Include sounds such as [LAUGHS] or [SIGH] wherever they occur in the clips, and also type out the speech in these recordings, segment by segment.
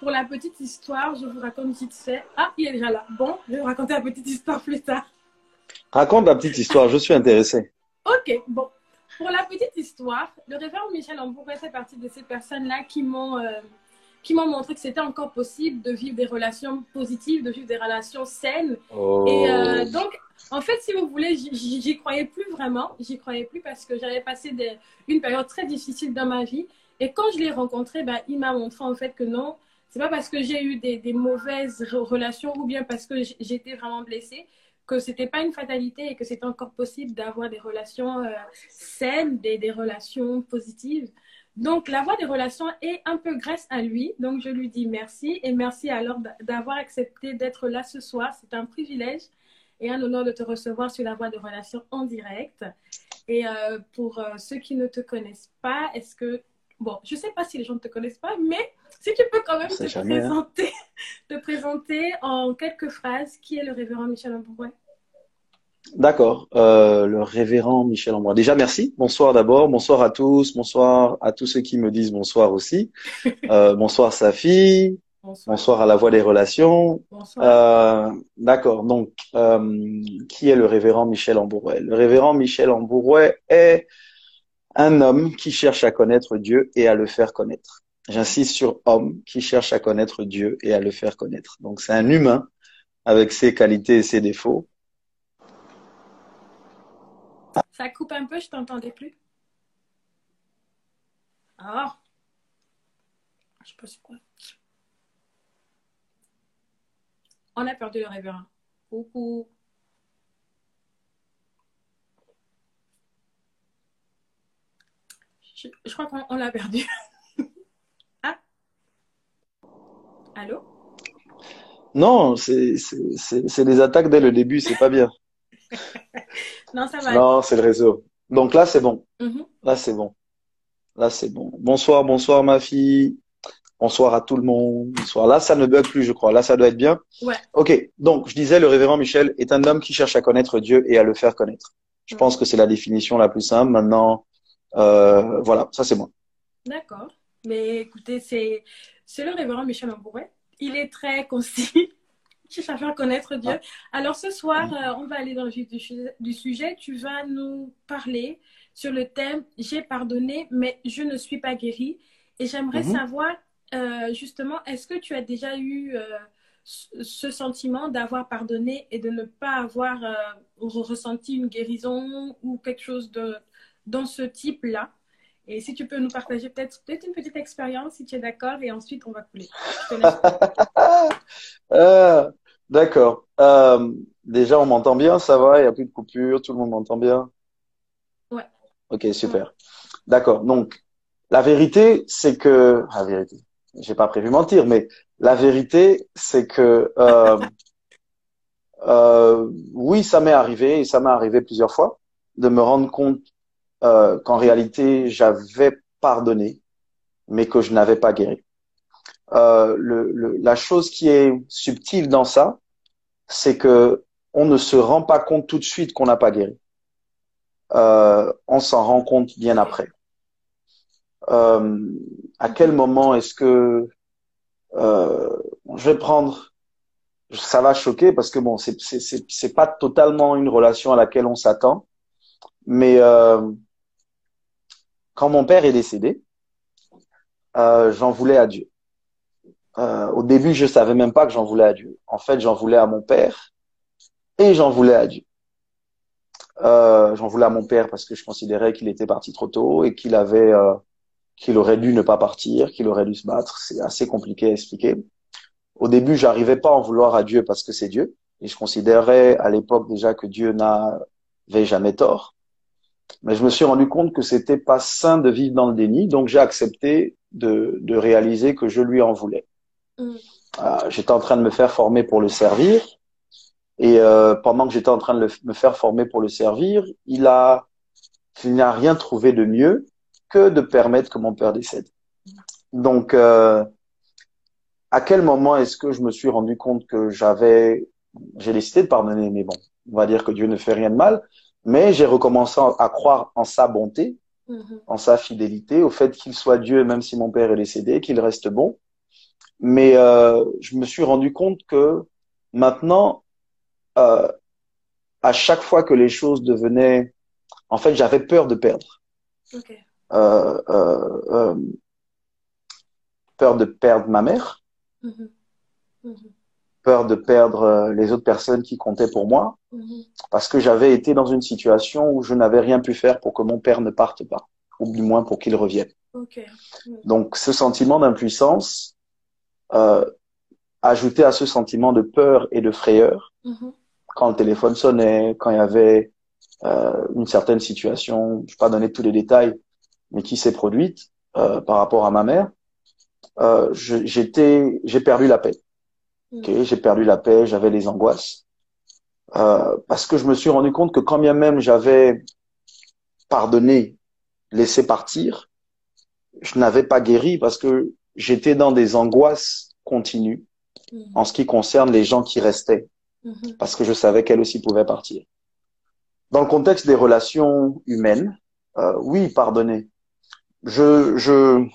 pour la petite histoire, je vous raconte vite fait. Ah, il est déjà là. Bon, je vais vous raconter la petite histoire plus tard. Raconte la petite histoire, je suis intéressé. Ok, bon. Pour la petite histoire, le révérend Michel Ambouré fait partie de ces personnes-là qui m'ont euh, qui m'ont montré que c'était encore possible de vivre des relations positives, de vivre des relations saines. Oh. Et euh, donc, en fait, si vous voulez, j'y croyais plus vraiment. J'y croyais plus parce que j'avais passé des, une période très difficile dans ma vie. Et quand je l'ai rencontré, ben, il m'a montré en fait que non, c'est pas parce que j'ai eu des, mauvaises relations ou bien parce que j'étais vraiment blessée que c'était pas une fatalité et que c'était encore possible d'avoir des relations euh, saines, des, des relations positives. Donc, la voie des relations est un peu grâce à lui. Donc, je lui dis merci et merci alors d'avoir accepté d'être là ce soir. C'est un privilège et un honneur de te recevoir sur la voie des relations en direct. Et euh, pour euh, ceux qui ne te connaissent pas, est-ce que bon, je ne sais pas si les gens ne te connaissent pas, mais si tu peux quand même te hein. présenter, [LAUGHS] te présenter en quelques phrases, qui est le révérend Michel Ambrouet D'accord, euh, le révérend Michel Ambrois. Déjà, merci. Bonsoir d'abord. Bonsoir à tous. Bonsoir à tous ceux qui me disent bonsoir aussi. [LAUGHS] Euh, bonsoir Safi. Bonsoir. bonsoir. à la voix des relations. Bonsoir. Euh, D'accord. Donc, euh, qui est le révérend Michel Ambourouet Le révérend Michel Ambourouet est un homme qui cherche à connaître Dieu et à le faire connaître. J'insiste sur homme qui cherche à connaître Dieu et à le faire connaître. Donc, c'est un humain avec ses qualités et ses défauts ça coupe un peu, je t'entendais plus. Ah. Je sais pas c'est quoi. On a perdu le révérend. Coucou. Je, je crois qu'on l'a perdu. [LAUGHS] ah. Allô? Non, c'est des attaques dès le début, c'est pas bien. [LAUGHS] non, ça va. Non, c'est le réseau. Donc là, c'est bon. Mm-hmm. Là, c'est bon. Là, c'est bon. Bonsoir, bonsoir, ma fille. Bonsoir à tout le monde. Bonsoir. Là, ça ne bug plus, je crois. Là, ça doit être bien. Ouais. Ok. Donc, je disais, le révérend Michel est un homme qui cherche à connaître Dieu et à le faire connaître. Je mm. pense que c'est la définition la plus simple. Maintenant, euh, voilà, ça c'est moi. D'accord. Mais écoutez, c'est c'est le révérend Michel Ambouret. Il est très concis [LAUGHS] cherche à faire connaître Dieu. Alors ce soir, euh, on va aller dans le vif du, sujet. Tu vas nous parler sur le thème J'ai pardonné, mais je ne suis pas guéri. Et j'aimerais mhm. savoir, euh, justement, est-ce que tu as déjà eu ce sentiment d'avoir pardonné et de ne pas avoir ressenti une guérison ou quelque chose de, dans ce type-là et si tu peux nous partager peut-être peut une petite expérience, si tu es d'accord, et ensuite on va couler. euh, [LAUGHS] d'accord. Euh, déjà, on m'entend bien, ça va, il n'y a plus de coupure, tout le monde m'entend bien? Ouais. Ok, super. D'accord. Donc, la vérité, c'est que... La vérité, j'ai pas prévu mentir, mais la vérité, c'est que... Euh, [LAUGHS] euh, oui, ça m'est arrivé, et ça m'est arrivé plusieurs fois, de me rendre compte euh, qu'en réalité j'avais pardonné, mais que je n'avais pas guéri. Euh, le, la chose qui est subtile dans ça, c'est que on ne se rend pas compte tout de suite qu'on n'a pas guéri. Euh, on s'en rend compte bien après. Euh, à quel moment est-ce que euh, je vais prendre ça va choquer parce que bon c'est c'est c'est pas totalement une relation à laquelle on s'attend mais euh, quand mon père est décédé, euh, j'en voulais à Dieu. Euh, au début, je savais même pas que j'en voulais à Dieu. En fait, j'en voulais à mon père et j'en voulais à Dieu. Euh, j'en voulais à mon père parce que je considérais qu'il était parti trop tôt et qu'il avait, qu'il aurait dû ne pas partir, qu'il aurait dû se battre. C'est assez compliqué à expliquer. Au début, j'arrivais pas à en vouloir à Dieu parce que c'est Dieu et je considérais à l'époque déjà que Dieu n'avait jamais tort. Mais je me suis rendu compte que c'était pas sain de vivre dans le déni, donc j'ai accepté de, de, réaliser que je lui en voulais. Mm. Euh, j'étais en train de me faire former pour le servir, et euh, pendant que j'étais en train de me faire former pour le servir, il a, il n'a rien trouvé de mieux que de permettre que mon père décède. Donc, euh, à quel moment est-ce que je me suis rendu compte que j'avais, j'ai décidé de pardonner, mais bon, on va dire que Dieu ne fait rien de mal, mais j'ai recommencé à croire en sa bonté, mm-hmm. en sa fidélité, au fait qu'il soit Dieu, même si mon père est décédé, qu'il reste bon. Mais euh, je me suis rendu compte que maintenant, euh, à chaque fois que les choses devenaient, en fait, j'avais peur de perdre. Euh, peur de perdre ma mère, Mhm. Mhm. Peur de perdre euh, les autres personnes qui comptaient pour moi, Mhm. parce que j'avais été dans une situation où je n'avais rien pu faire pour que mon père ne parte pas, ou du moins pour qu'il revienne. Donc ce sentiment d'impuissance, euh, ajouté à ce sentiment de peur et de frayeur, Mhm. quand le téléphone sonnait, quand il y avait euh, une certaine situation, je ne vais pas donner tous les détails, mais qui s'est produite euh, par rapport à ma mère, euh, j'étais, j'ai perdu la paix. Ok, j'ai perdu la paix, j'avais les angoisses, euh, parce que je me suis rendu compte que quand bien même j'avais pardonné, laissé partir, je n'avais pas guéri parce que j'étais dans des angoisses continues Mhm. en ce qui concerne les gens qui restaient, Mhm. parce que je savais qu'elles aussi pouvaient partir. Dans le contexte des relations humaines, euh, oui, pardonner. Je, je,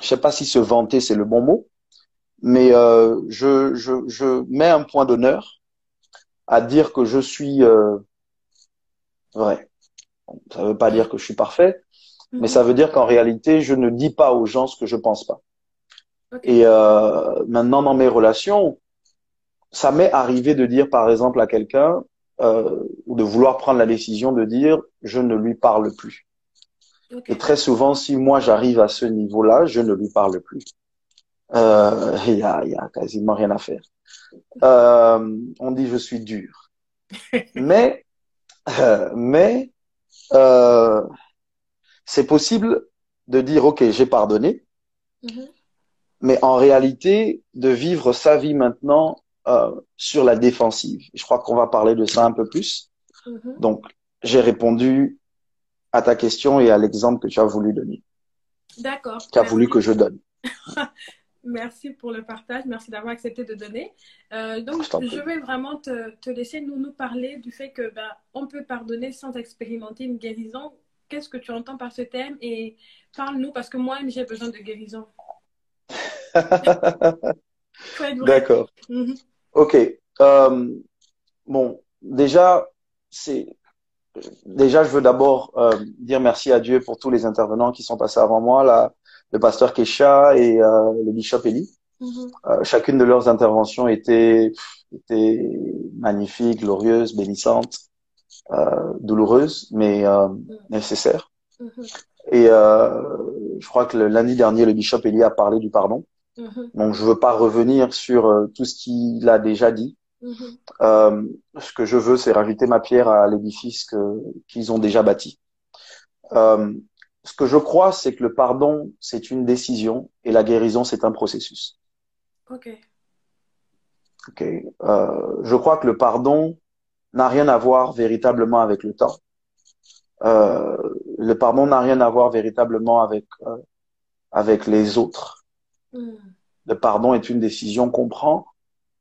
je sais pas si se vanter c'est le bon mot, mais euh, je, je, je mets un point d'honneur à dire que je suis euh, vrai. Ça veut pas dire que je suis parfait, mais Mhm. ça veut dire qu'en réalité, je ne dis pas aux gens ce que je pense pas. Et euh, maintenant, dans mes relations, ça m'est arrivé de dire, par exemple, à quelqu'un, euh, ou de vouloir prendre la décision de dire, je ne lui parle plus. Et très souvent, si moi j'arrive à ce niveau-là, je ne lui parle plus. Euh, Il y a, il y a quasiment rien à faire. Euh, on dit je suis dur. [LAUGHS] Mais, euh, mais euh, c'est possible de dire ok, j'ai pardonné, Mhm. mais en réalité de vivre sa vie maintenant euh, sur la défensive. Je crois qu'on va parler de ça un peu plus. Mhm. Donc, j'ai répondu à ta question et à l'exemple que tu as voulu donner, D'accord. tu as Merci. voulu que je donne. [LAUGHS] Merci pour le partage, merci d'avoir accepté de donner. Euh, donc, Je je vais vraiment te, te laisser nous, nous parler du fait que ben, on peut pardonner sans expérimenter une guérison. Qu'est-ce que tu entends par ce thème et parle-nous parce que moi, j'ai besoin de guérison. [LAUGHS] D'accord. Mhm. Ok. Euh, bon, déjà, c'est déjà, je veux d'abord euh, dire merci à Dieu pour tous les intervenants qui sont passés avant moi, là, le pasteur Kesha et euh, le bishop Eli. Mhm. Euh, chacune de leurs interventions était était magnifique, glorieuse, bénissante, euh, douloureuse, mais euh, nécessaire. Mhm. Et euh, je crois que le lundi dernier, le bishop Eli a parlé du pardon. Mhm. Donc, je veux pas revenir sur euh, tout ce qu'il a déjà dit. Mhm. Euh, ce que je veux, c'est rajouter ma pierre à l'édifice qu'ils ont déjà bâti. Ce que je crois, c'est que le pardon, c'est une décision et la guérison, c'est un processus. Ok. Ok. Euh, je crois que le pardon n'a rien à voir véritablement avec le temps. Euh, le pardon n'a rien à voir véritablement avec euh, avec les autres. Mhm. Le pardon est une décision qu'on prend,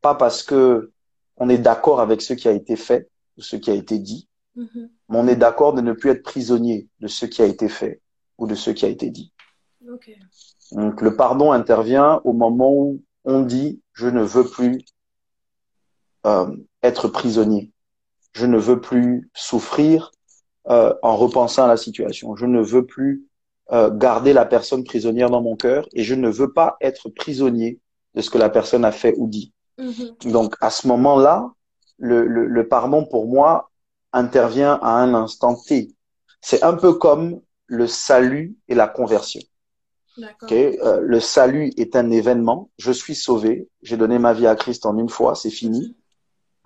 pas parce que on est d'accord avec ce qui a été fait ou ce qui a été dit, Mhm. mais on est d'accord de ne plus être prisonnier de ce qui a été fait ou de ce qui a été dit. Donc le pardon intervient au moment où on dit je ne veux plus euh, être prisonnier, je ne veux plus souffrir euh, en repensant à la situation, je ne veux plus euh, garder la personne prisonnière dans mon cœur et je ne veux pas être prisonnier de ce que la personne a fait ou dit. Mhm. Donc à ce moment-là, le, le, le pardon pour moi intervient à un instant T. C'est un peu comme le salut et la conversion. D'accord. Ok, Euh, le salut est un événement. Je suis sauvé. J'ai donné ma vie à Christ en une fois. C'est fini.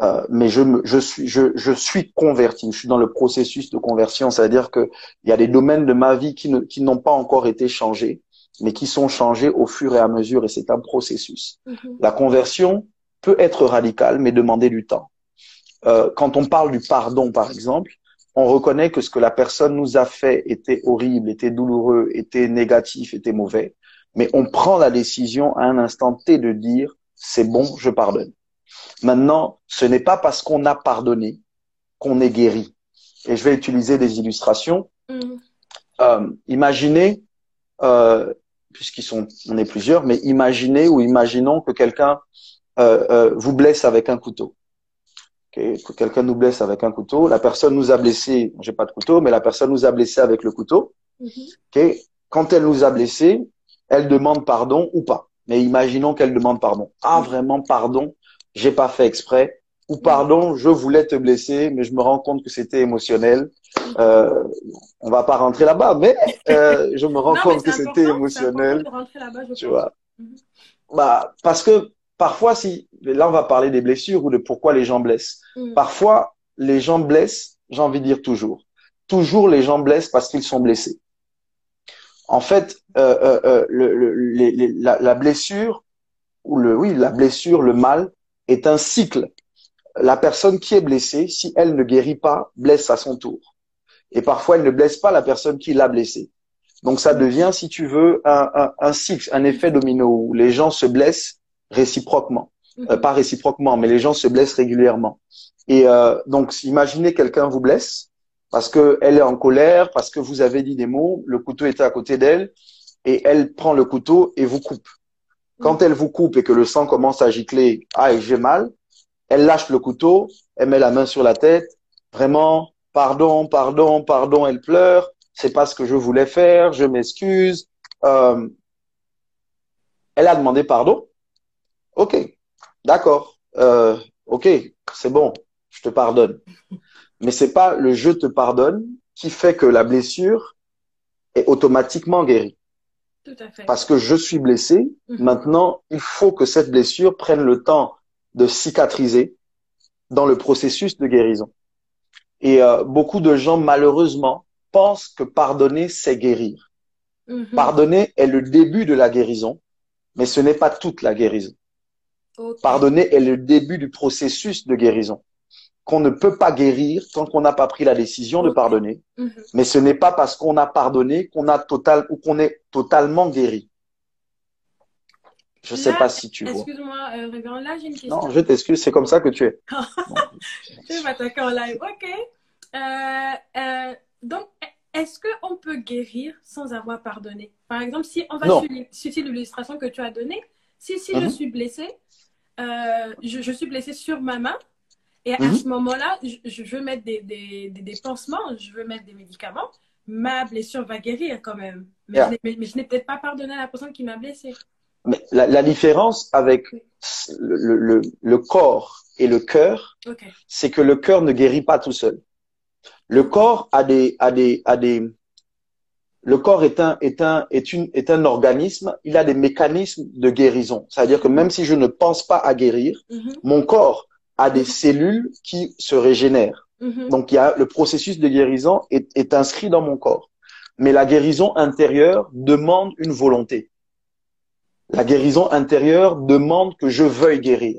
Euh, mais je, me, je suis, je, je suis converti. Je suis dans le processus de conversion. C'est-à-dire que il y a des domaines de ma vie qui ne, qui n'ont pas encore été changés, mais qui sont changés au fur et à mesure. Et c'est un processus. Mhm. La conversion peut être radicale, mais demander du temps. Euh, quand on parle du pardon, par exemple, on reconnaît que ce que la personne nous a fait était horrible, était douloureux, était négatif, était mauvais, mais on prend la décision à un instant T de dire c'est bon, je pardonne. Maintenant, ce n'est pas parce qu'on a pardonné qu'on est guéri. Et je vais utiliser des illustrations. Mhm. Euh, imaginez, euh, puisqu'ils sont, on est plusieurs, mais imaginez ou imaginons que quelqu'un euh, euh, vous blesse avec un couteau. Okay, que quelqu'un nous blesse avec un couteau. La personne nous a blessé, j'ai pas de couteau, mais la personne nous a blessé avec le couteau. Mhm. Okay. Quand elle nous a blessé, elle demande pardon ou pas. Mais imaginons qu'elle demande pardon. Ah, vraiment, pardon, j'ai pas fait exprès. Ou pardon, je voulais te blesser, mais je me rends compte que c'était émotionnel. Euh, on va pas rentrer là-bas, mais euh, [LAUGHS] je me rends Non, compte que c'était émotionnel. de rentrer là-bas, je Tu vois. Mhm. Bah, parce que parfois, si, là, on va parler des blessures ou de pourquoi les gens blessent. Mhm. Parfois, les gens blessent, j'ai envie de dire toujours. Toujours, les gens blessent parce qu'ils sont blessés. En fait, euh, euh, euh, le, le- les- les- la, la blessure, ou le, oui, la blessure, le mal, est un cycle. La personne qui est blessée, si elle ne guérit pas, blesse à son tour. Et parfois, elle ne blesse pas la personne qui l'a blessée. Donc, ça devient, si tu veux, un, un, un cycle, un effet domino où les gens se blessent réciproquement. Mhm. Euh, pas réciproquement, mais les gens se blessent régulièrement. Et euh, donc, imaginez quelqu'un vous blesse parce que elle est en colère, parce que vous avez dit des mots, le couteau était à côté d'elle, et elle prend le couteau et vous coupe. Quand elle vous coupe et que le sang commence à gicler, ah, et j'ai mal, elle lâche le couteau, elle met la main sur la tête, vraiment, pardon, pardon, pardon, elle pleure, c'est pas ce que je voulais faire, je m'excuse. Euh, elle a demandé pardon. Ok, d'accord, euh, ok, c'est bon, je te pardonne. Mais c'est pas le je te pardonne qui fait que la blessure est automatiquement guérie. Tout à fait. Parce que je suis blessé, Mhm. maintenant, il faut que cette blessure prenne le temps de cicatriser dans le processus de guérison. Et euh, beaucoup de gens, malheureusement, pensent que pardonner, c'est guérir. Mhm. Pardonner est le début de la guérison, mais ce n'est pas toute la guérison. Pardonner est le début du processus de guérison qu'on ne peut pas guérir tant qu'on n'a pas pris la décision de pardonner. Mhm. Mais ce n'est pas parce qu'on a pardonné qu'on a total ou qu'on est totalement guéri. Je sais Là, pas si tu vois. Excuse-moi, euh, révérend, là j'ai une question. Non, je t'excuse, c'est comme ça que tu es. Je vais m'attaquer en live. Ok. Euh, euh, donc, est-ce qu'on peut guérir sans avoir pardonné? Par exemple, si on va Non. sur l'illustration que tu as donnée, si, si je Mhm. suis blessée, euh, je, je suis blessée sur ma main, et à Mhm. ce moment-là, je, je veux mettre des, des, des, des pansements, je veux mettre des médicaments, ma blessure va guérir quand même. Mais Yeah. je n'ai- peut-être pas pardonné à la personne qui m'a blessée. Mais la, la différence avec le, le, le corps et le cœur, c'est que le cœur ne guérit pas tout seul. Le corps a des, a des, a des, le corps est un, est un, est une, est un organisme. Il a des mécanismes de guérison. C'est-à-dire que même si je ne pense pas à guérir, Mhm, mon corps a des cellules qui se régénèrent. mhm. Donc, il y a le processus de guérison est, est inscrit dans mon corps. Mais la guérison intérieure demande une volonté. La guérison intérieure demande que je veuille guérir.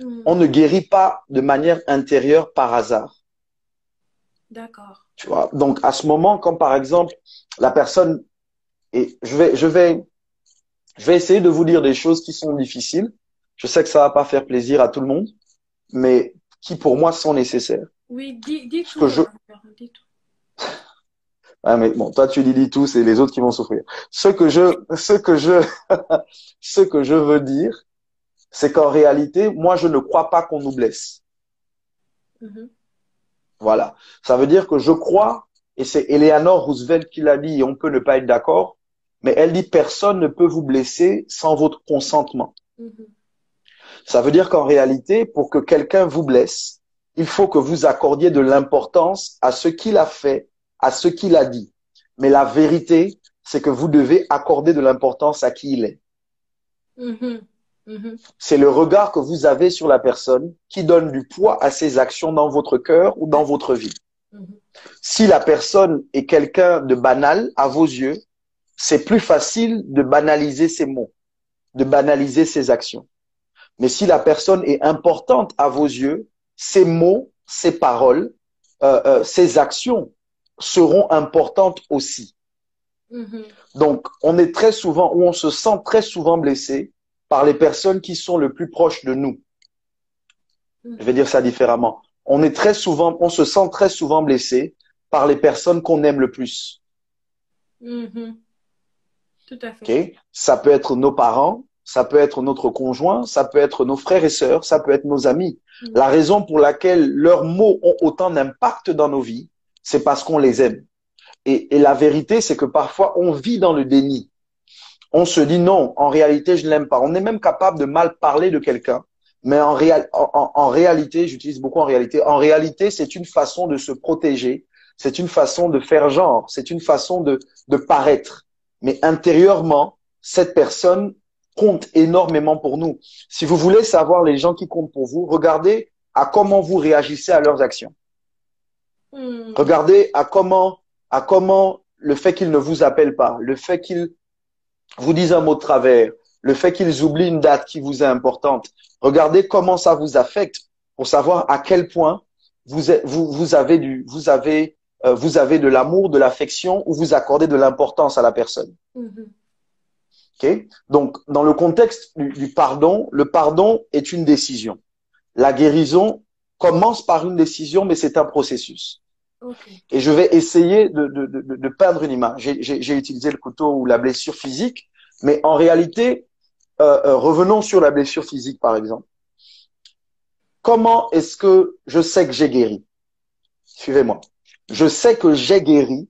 Mhm. On ne guérit pas de manière intérieure par hasard. D'accord. Tu vois. Donc, à ce moment, quand par exemple, la personne, et je vais, je vais, je vais essayer de vous dire des choses qui sont difficiles. Je sais que ça va pas faire plaisir à tout le monde, mais qui pour moi sont nécessaires. Oui, dis, dis tout. que je- révérend, dis tout. [LAUGHS] Ah, mais bon, toi, tu dis, dis tout, c'est les autres qui vont souffrir. Ce que je, ce que je, [LAUGHS] ce que je veux dire, c'est qu'en réalité, moi, je ne crois pas qu'on nous blesse. Mhm. Voilà. Ça veut dire que je crois, et c'est Eleanor Roosevelt qui l'a dit, et on peut ne pas être d'accord, mais elle dit personne ne peut vous blesser sans votre consentement. Mhm. Ça veut dire qu'en réalité, pour que quelqu'un vous blesse, il faut que vous accordiez de l'importance à ce qu'il a fait, à ce qu'il a dit. Mais la vérité, c'est que vous devez accorder de l'importance à qui il est. Mhm. Mhm. C'est le regard que vous avez sur la personne qui donne du poids à ses actions dans votre cœur ou dans votre vie. Mhm. Si la personne est quelqu'un de banal à vos yeux, c'est plus facile de banaliser ses mots, de banaliser ses actions. Mais si la personne est importante à vos yeux, ses mots, ses paroles, euh, euh, ses actions seront importantes aussi. Mhm. Donc, on est très souvent, ou on se sent très souvent blessé par les personnes qui sont le plus proches de nous. Je vais dire ça différemment. On est très souvent, on se sent très souvent blessé par les personnes qu'on aime le plus. Mhm. Tout à fait. Ça peut être nos parents, ça peut être notre conjoint, ça peut être nos frères et sœurs, ça peut être nos amis. Mm. La raison pour laquelle leurs mots ont autant d'impact dans nos vies, c'est parce qu'on les aime. Et, et la vérité, c'est que parfois, on vit dans le déni. On se dit non, en réalité, je ne l'aime pas. On est même capable de mal parler de quelqu'un. Mais en, réal, en, en réalité, j'utilise beaucoup en réalité, en réalité, c'est une façon de se protéger, c'est une façon de faire genre, c'est une façon de, de paraître. Mais intérieurement, cette personne compte énormément pour nous. Si vous voulez savoir les gens qui comptent pour vous, regardez à comment vous réagissez à leurs actions. Hmm. Regardez à comment, à comment le fait qu'ils ne vous appellent pas, le fait qu'ils vous disent un mot de travers, le fait qu'ils oublient une date qui vous est importante. Regardez comment ça vous affecte pour savoir à quel point vous, vous, vous avez du, vous avez, euh, vous avez de l'amour, de l'affection ou vous accordez de l'importance à la personne. Hmm. Donc, dans le contexte du, pardon, le pardon est une décision. La guérison commence par une décision, mais c'est un processus. Et je vais essayer de, de, de, de peindre une image. J'ai utilisé le couteau ou la blessure physique, mais en réalité, euh, euh, revenons sur la blessure physique, par exemple. Comment est-ce que je sais que j'ai guéri? Suivez-moi. Je sais que j'ai guéri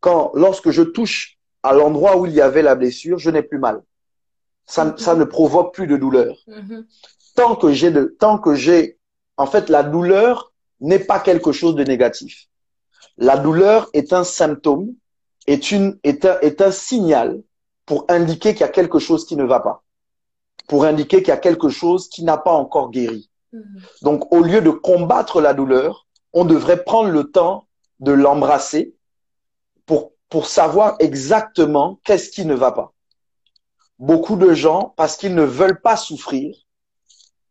quand, lorsque je touche à l'endroit où il y avait la blessure, je n'ai plus mal. Ça, ça ne provoque plus de douleur. Mm-hmm. Tant que j'ai de, tant que j'ai, en fait, la douleur n'est pas quelque chose de négatif. La douleur est un symptôme, est une, est un, est un signal pour indiquer qu'il y a quelque chose qui ne va pas, pour indiquer qu'il y a quelque chose qui n'a pas encore guéri. Mm-hmm. Donc, au lieu de combattre la douleur, on devrait prendre le temps de l'embrasser pour pour savoir exactement qu'est-ce qui ne va pas. Beaucoup de gens, parce qu'ils ne veulent pas souffrir,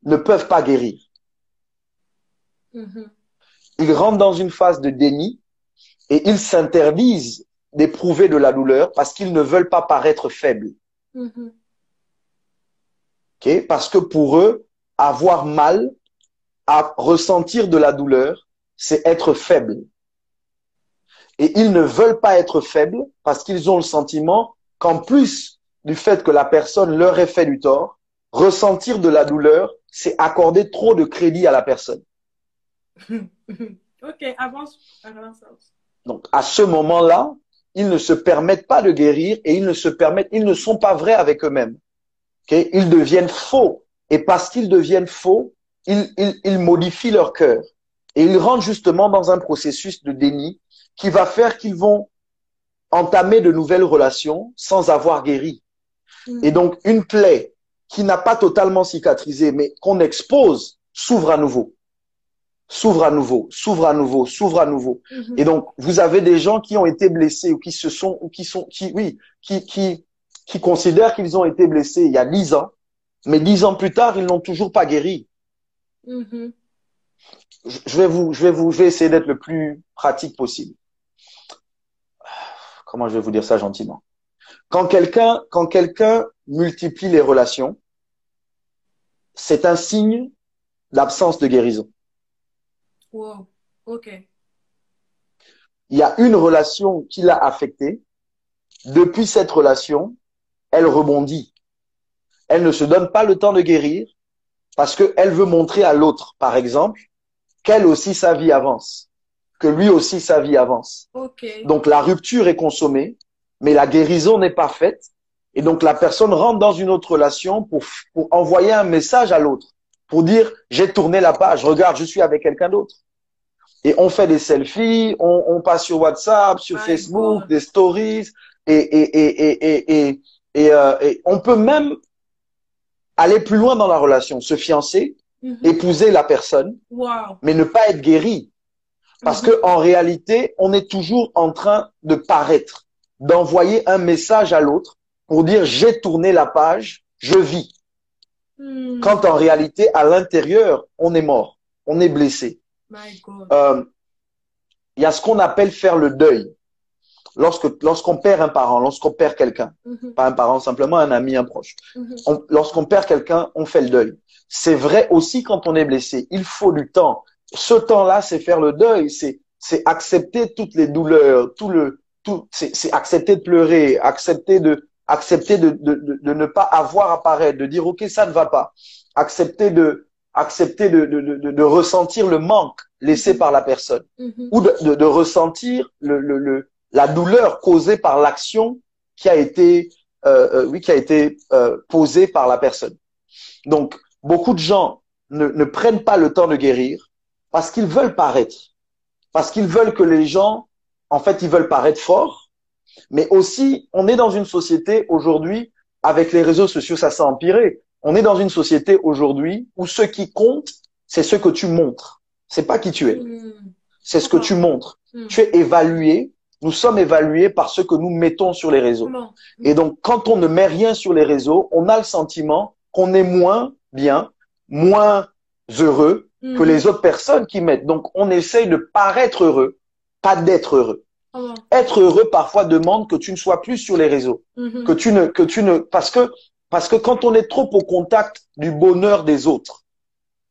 ne peuvent pas guérir. Mm-hmm. Ils rentrent dans une phase de déni et ils s'interdisent d'éprouver de la douleur parce qu'ils ne veulent pas paraître faibles. Mm-hmm. Parce que pour eux, avoir mal, à ressentir de la douleur, c'est être faible. Et ils ne veulent pas être faibles parce qu'ils ont le sentiment qu'en plus du fait que la personne leur ait fait du tort, ressentir de la douleur, c'est accorder trop de crédit à la personne. [LAUGHS] ok, avance. Donc, à ce moment-là, ils ne se permettent pas de guérir et ils ne se permettent, ils ne sont pas vrais avec eux-mêmes. Okay? Ils deviennent faux. Et parce qu'ils deviennent faux, ils, ils, ils modifient leur cœur. Et ils rentrent justement dans un processus de déni qui va faire qu'ils vont entamer de nouvelles relations sans avoir guéri. Mm. Et donc, une plaie qui n'a pas totalement cicatrisé, mais qu'on expose, s'ouvre à nouveau. S'ouvre à nouveau, s'ouvre à nouveau, s'ouvre à nouveau. Mm-hmm. Et donc, vous avez des gens qui ont été blessés ou qui se sont, ou qui sont, qui, oui, qui, qui, qui considèrent qu'ils ont été blessés il y a dix ans, mais dix ans plus tard, ils n'ont toujours pas guéri. Mm-hmm. Je vais vous, je vais vous, je vais essayer d'être le plus pratique possible comment je vais vous dire ça gentiment? Quand quelqu'un quand quelqu'un multiplie les relations, c'est un signe d'absence de guérison. Wow. OK. Il y a une relation qui l'a affecté. Depuis cette relation, elle rebondit. Elle ne se donne pas le temps de guérir parce qu'elle veut montrer à l'autre, par exemple, qu'elle aussi sa vie avance que lui aussi sa vie avance. Donc la rupture est consommée, mais la guérison n'est pas faite. Et donc la personne rentre dans une autre relation pour, pour envoyer un message à l'autre, pour dire j'ai tourné la page, regarde, je suis avec quelqu'un d'autre. Et on fait des selfies, on, on passe sur WhatsApp, sur Facebook, des stories, et, et, et, et, et, et, euh, et, on peut même aller plus loin dans la relation, se fiancer, mhm. épouser la personne, mais ne pas être guéri. Parce que en réalité, on est toujours en train de paraître, d'envoyer un message à l'autre pour dire j'ai tourné la page, je vis. Hmm. Quand en réalité, à l'intérieur, on est mort, on est blessé. Euh, il y a ce qu'on appelle faire le deuil. Lorsque lorsqu'on perd un parent, lorsqu'on perd quelqu'un, mhm. pas un parent, simplement un ami, un proche. Mhm. Lorsqu'on perd quelqu'un, on fait le deuil. C'est vrai aussi quand on est blessé. Il faut du temps ce temps-là, c'est faire le deuil, c'est c'est accepter toutes les douleurs, tout le tout c'est accepter de pleurer, accepter de accepter de, de, de, de ne pas avoir à paraître, de dire ok ça ne va pas, accepter de accepter de, de, de, de ressentir le manque laissé par la personne. Mhm. ou de, de, de ressentir le, le, le, la douleur causée par l'action qui a été euh, euh, oui qui a été euh, posée par la personne. Donc beaucoup de gens ne, ne prennent pas le temps de guérir parce qu'ils veulent paraître, parce qu'ils veulent que les gens en fait ils veulent paraître forts, mais aussi on est dans une société aujourd'hui avec les réseaux sociaux ça s'est empiré. On est dans une société aujourd'hui où ce qui compte c'est ce que tu montres, c'est pas qui tu es Mhm. c'est ce que tu montres. Mhm. Tu es évalué. Nous sommes évalués par ce que nous mettons sur les réseaux. Comment Et donc, quand on ne met rien sur les réseaux, on a le sentiment qu'on est moins bien, moins heureux que les autres personnes qui mettent. Donc, on essaye de paraître heureux, pas d'être heureux. Comment Être heureux parfois demande que tu ne sois plus sur les réseaux, Mhm. que tu ne, que tu ne, parce que, parce que quand on est trop au contact du bonheur des autres,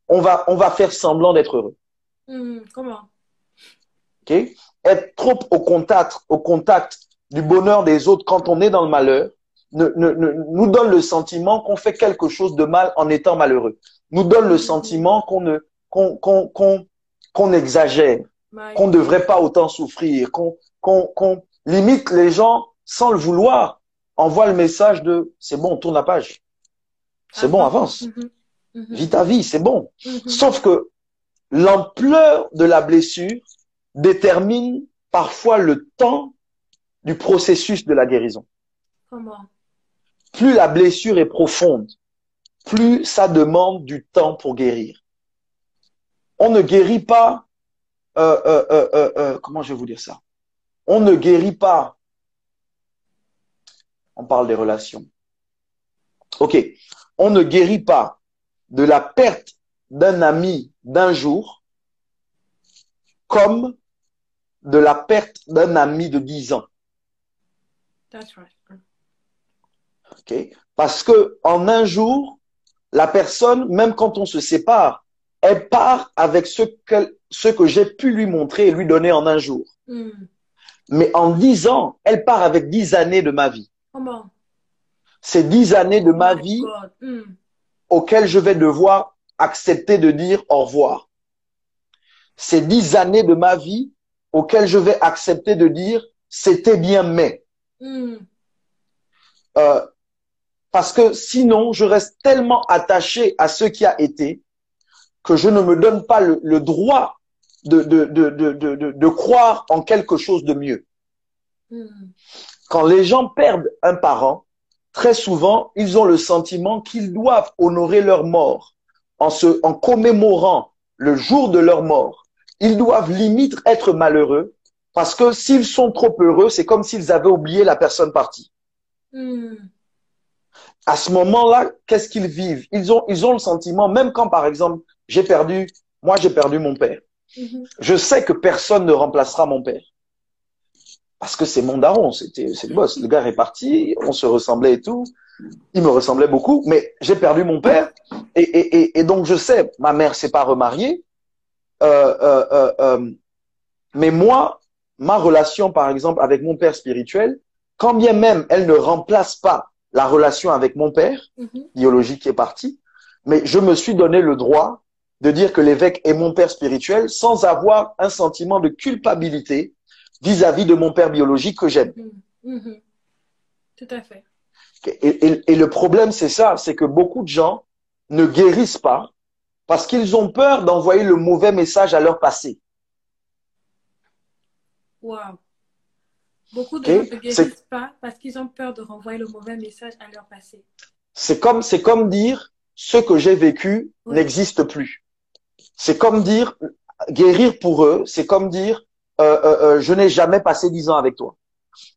on va, on va faire semblant d'être heureux. Mhm. Comment? Ok? Être trop au contact, au contact du bonheur des autres quand on est dans le malheur ne, ne- ne- nous donne le sentiment qu'on fait quelque chose de mal en étant malheureux. Nous donne le sentiment qu'on ne qu'on qu'on exagère, qu'on ne devrait pas autant souffrir, qu'on qu'on qu'on limite les gens sans le vouloir envoie le message de c'est bon, tourne la page. C'est bon, avance. Mhm. Mhm. Vis ta vie, c'est bon. Mhm. Sauf que l'ampleur de la blessure détermine parfois le temps du processus de la guérison. Comment Plus la blessure est profonde, plus ça demande du temps pour guérir. On ne guérit pas, comment je vais vous dire ça? On ne guérit pas. On parle des relations. Ok, on ne guérit pas de la perte d'un ami d'un jour comme de la perte d'un ami de dix ans. That's right. ok Parce que en un jour, la personne, même quand on se sépare, elle part avec ce que, ce que j'ai pu lui montrer et lui donner en un jour. Mhm. Mais en dix ans, elle part avec dix années de ma vie. Comment? Ces dix années de ma My vie. Mhm. auxquelles je vais devoir accepter de dire au revoir. Ces dix années de ma vie auxquelles je vais accepter de dire c'était bien mais. Mhm. Euh, parce que sinon, je reste tellement attaché à ce qui a été que je ne me donne pas le, le droit de, de, de, de, de, de- de croire en quelque chose de mieux. Mhm. Quand les gens perdent un parent, très souvent, ils ont le sentiment qu'ils doivent honorer leur mort en, se, en commémorant le jour de leur mort. Ils doivent limite être malheureux parce que s'ils sont trop heureux, c'est comme s'ils avaient oublié la personne partie. Mhm. à ce moment-là, qu'est-ce qu'ils vivent? Ils ont, ils ont le sentiment, même quand par exemple, j'ai perdu, moi j'ai perdu mon père. Mhm. Je sais que personne ne remplacera mon père. Parce que c'est mon daron, c'était, c'est le boss. Le gars est parti, on se ressemblait et tout. Il me ressemblait beaucoup, mais j'ai perdu mon père. Et, et, et, et donc je sais, ma mère s'est pas remariée. Euh, euh, euh, euh, mais moi, ma relation, par exemple, avec mon père spirituel, quand bien même elle ne remplace pas la relation avec mon père, Mhm. biologique qui est parti, mais je me suis donné le droit de dire que l'évêque est mon père spirituel sans avoir un sentiment de culpabilité vis-à-vis de mon père biologique que j'aime. Mhm. Mhm. Tout à fait. Et, et- et le problème, c'est ça, c'est que beaucoup de gens ne guérissent pas parce qu'ils ont peur d'envoyer le mauvais message à leur passé. Wow. Beaucoup de gens ne guérissent pas parce qu'ils ont peur de renvoyer le mauvais message à leur passé. C'est comme, c'est comme dire ce que j'ai vécu Oui. n'existe plus. C'est comme dire guérir pour eux, c'est comme dire euh, euh, euh, je n'ai jamais passé dix ans avec toi.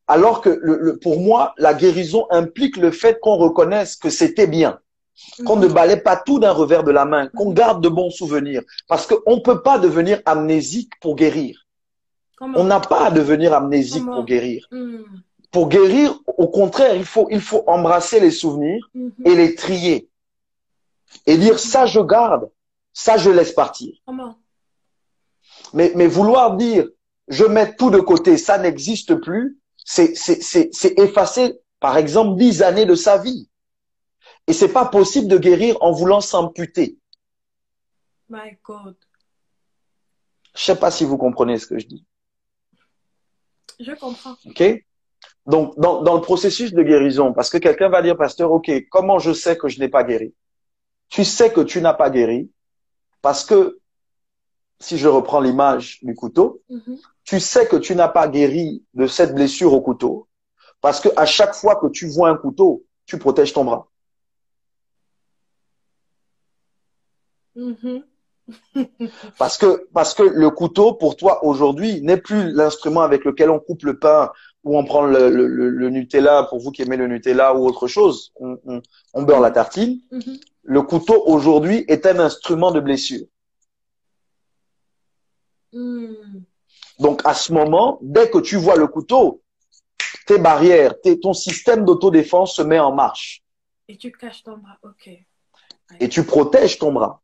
Alors que le, le- pour moi, la guérison implique le fait qu'on reconnaisse que c'était bien, qu'on ne Mhm. balaie pas tout d'un revers de la main, qu'on garde de bons souvenirs, parce qu'on ne peut pas devenir amnésique pour guérir. Comment On n'a pas à devenir amnésique Comment pour guérir. Mhm. Pour guérir, au contraire, il faut il faut embrasser les souvenirs Mhm. et les trier et dire ça je garde, ça je laisse partir. Comment Mais, mais vouloir dire je mets tout de côté, ça n'existe plus, c'est effacer par exemple, dix années de sa vie. Et c'est pas possible de guérir en voulant s'amputer. My God. Je sais pas si vous comprenez ce que je dis. Je comprends. OK? Donc, dans, dans le processus de guérison, parce que quelqu'un va dire, pasteur, OK, comment je sais que je n'ai pas guéri? Tu sais que tu n'as pas guéri parce que, si je reprends l'image du couteau, Mhm. tu sais que tu n'as pas guéri de cette blessure au couteau parce que à chaque fois que tu vois un couteau, tu protèges ton bras. Mhm. Parce que, parce que le couteau, pour toi, aujourd'hui, n'est plus l'instrument avec lequel on coupe le pain ou on prend le, le- le- le Nutella, pour vous qui aimez le Nutella ou autre chose, on, on, on beurre la tartine. Mhm. Le couteau, aujourd'hui, est un instrument de blessure. Mhm. Donc, à ce moment, dès que tu vois le couteau, tes barrières, tes- ton système d'autodéfense se met en marche Et tu caches ton bras. Ok. et tu protèges ton bras.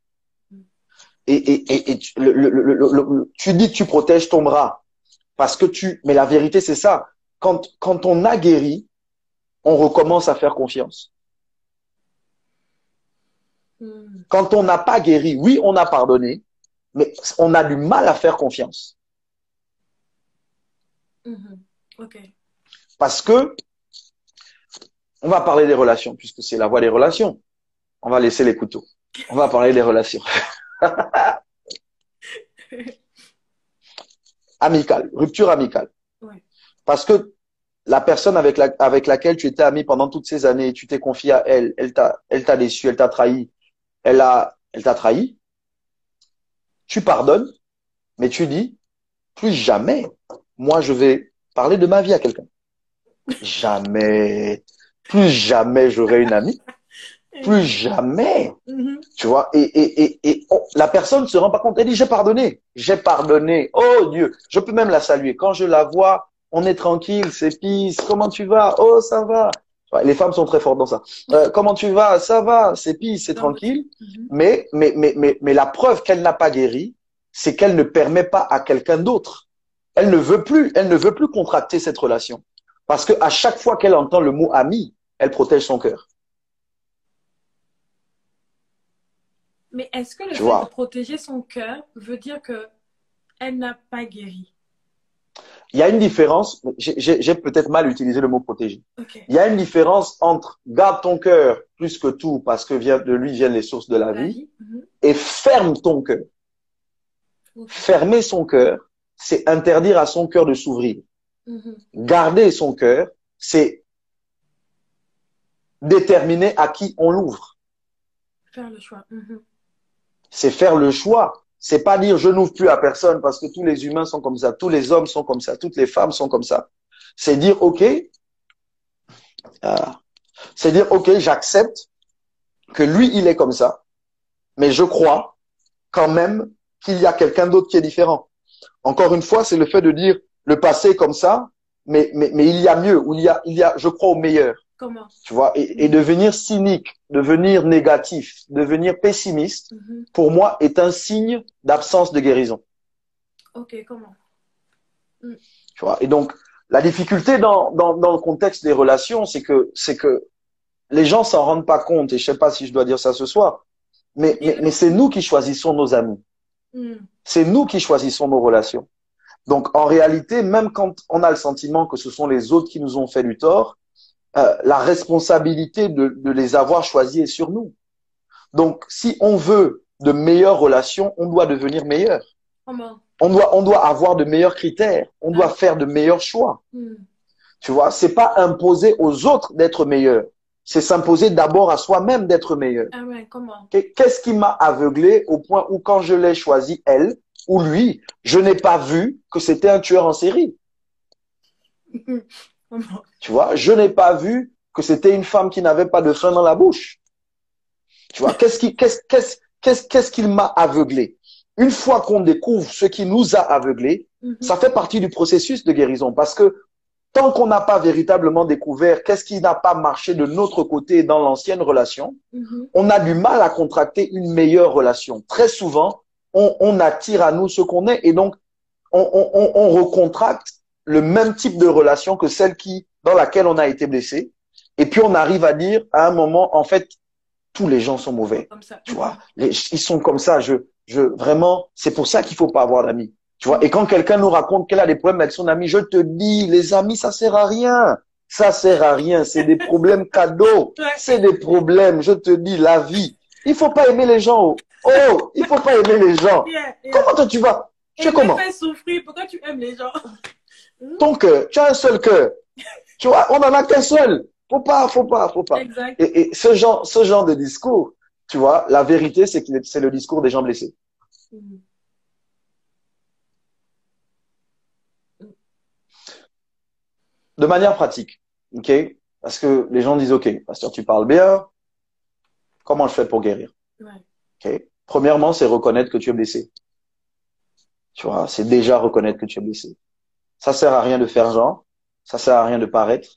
Et, et, et, et tu, le- le- le- le- le- tu dis que tu protèges ton bras parce que tu, mais la vérité, c'est ça. Quand, quand on a guéri, on recommence à faire confiance. Mhm. Quand on n'a pas guéri, oui, on a pardonné, mais on a du mal à faire confiance. Ok. Parce que, on va parler des relations, puisque c'est la voie des relations. On va laisser les couteaux. On va parler des relations. [LAUGHS] [LAUGHS] amicale, rupture amicale. Ouais. Parce que la personne avec, la, avec laquelle tu étais ami pendant toutes ces années, tu t'es confié à elle, elle t'a, elle t'a déçu, elle t'a trahi, elle a, elle t'a trahi. Tu pardonnes, mais tu dis, plus jamais, moi je vais parler de ma vie à quelqu'un. Jamais, plus jamais j'aurai une amie, plus jamais. Mhm. Tu vois, et, et, et, et la personne ne se rend pas compte. Elle dit, j'ai pardonné. J'ai pardonné. Oh Dieu. Je peux même la saluer. Quand je la vois, on est tranquille, c'est peace. Comment tu vas? Oh, ça va. Les femmes sont très fortes dans ça. Euh, comment tu vas? Ça va, c'est peace, c'est tranquille. Mhm. Mais, mais, mais, mais, mais la preuve qu'elle n'a pas guéri, c'est qu'elle ne permet pas à quelqu'un d'autre. Elle ne veut plus, elle ne veut plus contracter cette relation. Parce que à chaque fois qu'elle entend le mot ami, elle protège son cœur. Mais est-ce que le Tu fait vois. de protéger son cœur veut dire que elle n'a pas guéri? Il y a une différence, j'ai peut-être mal utilisé le mot protéger. Il y a une différence entre garde ton cœur plus que tout parce que vient, de lui viennent les sources de la La vie vie. Mhm. et ferme ton cœur. Fermer son cœur, c'est interdire à son cœur de s'ouvrir. Mhm. Garder son cœur, c'est déterminer à qui on l'ouvre. Faire le choix. Mhm. C'est faire le choix. C'est pas dire je n'ouvre plus à personne parce que tous les humains sont comme ça, tous les hommes sont comme ça, toutes les femmes sont comme ça. C'est dire ok, ah. c'est dire ok, j'accepte que lui il est comme ça, mais je crois quand même qu'il y a quelqu'un d'autre qui est différent. Encore une fois, c'est le fait de dire le passé est comme ça, mais il y a mieux, ou il y a je crois au meilleur Comment tu vois, et, et devenir cynique, devenir négatif, devenir pessimiste, Mhm. pour moi, est un signe d'absence de guérison. Ok, comment Tu vois, et donc, la difficulté dans, dans, dans le contexte des relations, c'est que, c'est que les gens s'en rendent pas compte, et je sais pas si je dois dire ça ce soir, mais, mais, mais c'est nous qui choisissons nos amis. Mhm. C'est nous qui choisissons nos relations. Donc, en réalité, même quand on a le sentiment que ce sont les autres qui nous ont fait du tort, euh, la responsabilité de, de les avoir choisis est sur nous. Donc, si on veut de meilleures relations, on doit devenir meilleur. Comment On doit, on doit avoir de meilleurs critères. On doit faire de meilleurs choix. Mhm. Tu vois, c'est pas imposer aux autres d'être meilleurs. C'est s'imposer d'abord à soi-même d'être meilleur. Ah ouais, comment? Qu'est-ce qui m'a aveuglé au point où quand je l'ai choisi, elle ou lui, je n'ai pas vu que c'était un tueur en série? [LAUGHS] Tu vois, je n'ai pas vu que c'était une femme qui n'avait pas de frein dans la bouche. Tu vois, qu'est-ce qui, qu'est-ce, qu'est-ce, qu'est-ce, qu'est-ce qu'il m'a aveuglé? Une fois qu'on découvre ce qui nous a aveuglés, Mhm. ça fait partie du processus de guérison parce que tant qu'on n'a pas véritablement découvert qu'est-ce qui n'a pas marché de notre côté dans l'ancienne relation, Mhm. on a du mal à contracter une meilleure relation. Très souvent, on, on attire à nous ce qu'on est et donc on, on, on, on recontracte le même type de relation que celle qui, dans laquelle on a été blessé. Et puis on arrive à dire à un moment, en fait, tous les gens sont mauvais. Comme ça. Tu vois, les- ils sont comme ça. Je, je, vraiment, c'est pour ça qu'il faut pas avoir d'amis. Tu vois, et quand quelqu'un nous raconte qu'elle a des problèmes avec son ami, je te dis, les amis, ça sert à rien. Ça sert à rien. C'est des problèmes [LAUGHS] cadeaux. C'est des problèmes. Je te dis, la vie. Il faut pas aimer les gens. Oh, oh il faut pas aimer les gens. Yeah, yeah. Comment toi tu vas? Tu Et comment? souffrir. Pourquoi tu aimes les gens? Ton cœur. Tu as un seul cœur. Tu vois, on en a qu'un seul. Faut pas, faut pas, faut pas. Exact. Et, et ce genre, ce genre de discours, tu vois, la vérité, c'est que c'est le discours des gens blessés. De manière pratique, ok? Parce que les gens disent, ok, pasteur, tu parles bien. Comment je fais pour guérir? Ouais. Ok? Premièrement, c'est reconnaître que tu es blessé. Tu vois, c'est déjà reconnaître que tu es blessé. Ça sert à rien de faire genre. Ça sert à rien de paraître.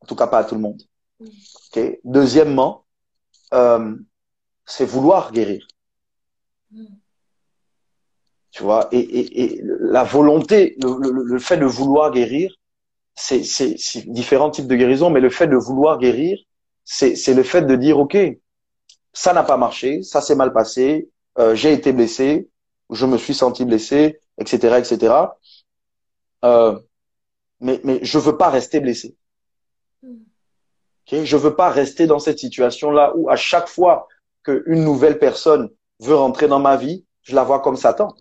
En tout cas, pas à tout le monde. Mhm. Ok Deuxièmement, euh, c'est vouloir guérir. Mhm. Tu vois, et, et, et la volonté, le, le, le fait de vouloir guérir, c'est différents types de guérison, mais le fait de vouloir guérir, c'est c'est le fait de dire, OK, ça n'a pas marché, ça s'est mal passé, euh, j'ai été blessé, je me suis senti blessé, etc., etc. Euh, mais, mais je veux pas rester blessé. Mhm. Ok, Je veux pas rester dans cette situation-là où à chaque fois qu'une nouvelle personne veut rentrer dans ma vie, je la vois comme Satan.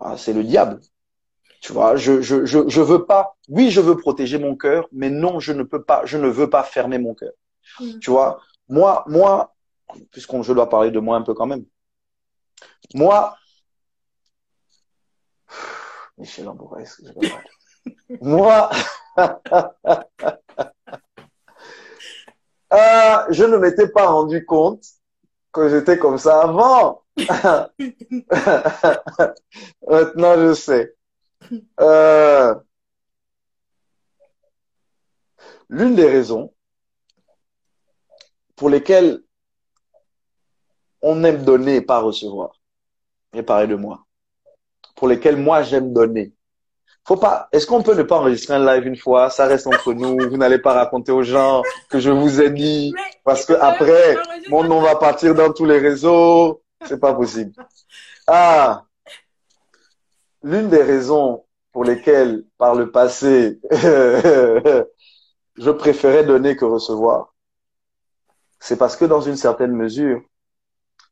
Ah, c'est le diable. Tu vois, je, je, je, je veux pas, oui, je veux protéger mon cœur, mais non, je ne peux pas, je ne veux pas fermer mon cœur. Mhm. Tu vois, moi, moi, puisqu'on, je dois parler de moi un peu quand même. Moi, Michel Amboura, est-ce que je vais parler Moi, [LAUGHS] euh, je ne m'étais pas rendu compte que j'étais comme ça avant. [LAUGHS] Maintenant, je sais. Euh, L'une des raisons pour lesquelles on aime donner et pas recevoir, et parler de moi, pour lesquelles moi j'aime donner. Faut pas. Est-ce qu'on peut ne pas enregistrer un live une fois? Ça reste entre nous. Vous n'allez pas raconter aux gens que je vous ai dit parce que après mon nom va partir dans tous les réseaux. C'est pas possible. Ah, l'une des raisons pour lesquelles par le passé [LAUGHS] je préférais donner que recevoir, c'est parce que dans une certaine mesure,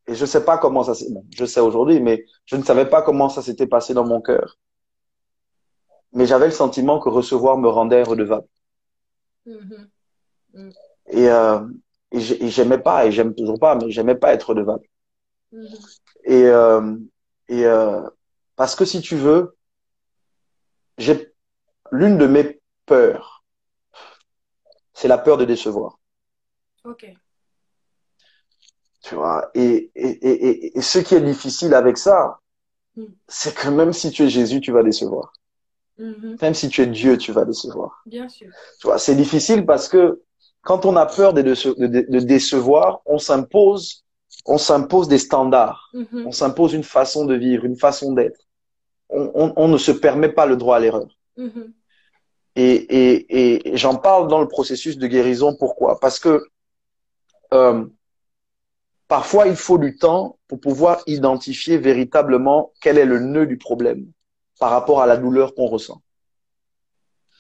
et je sais pas comment ça s'est, bon, je sais aujourd'hui, mais je ne savais pas comment ça s'était passé dans mon cœur. Mais j'avais le sentiment que recevoir me rendait redevable. Mhm. Et, euh, et j'ai- et j'aimais pas, et j'aime toujours pas, mais j'aimais pas être redevable. Mhm. Et, euh, et euh, parce que si tu veux, j'ai l'une de mes peurs, c'est la peur de décevoir. Ok. Tu vois. Et, et, et, et- et ce qui est difficile avec ça, Mm. c'est que même si tu es Jésus, tu vas décevoir. Mhm. Même si tu es Dieu, tu vas décevoir. Bien sûr. Tu vois, c'est difficile parce que quand on a peur de, déce- de, de- décevoir, on s'impose, on s'impose des standards. Mhm. On s'impose une façon de vivre, une façon d'être. On, on, on ne se permet pas le droit à l'erreur. Mhm. Et, et, et j'en parle dans le processus de guérison. Pourquoi? Parce que euh, parfois, il faut du temps pour pouvoir identifier véritablement quel est le nœud du problème par rapport à la douleur qu'on ressent.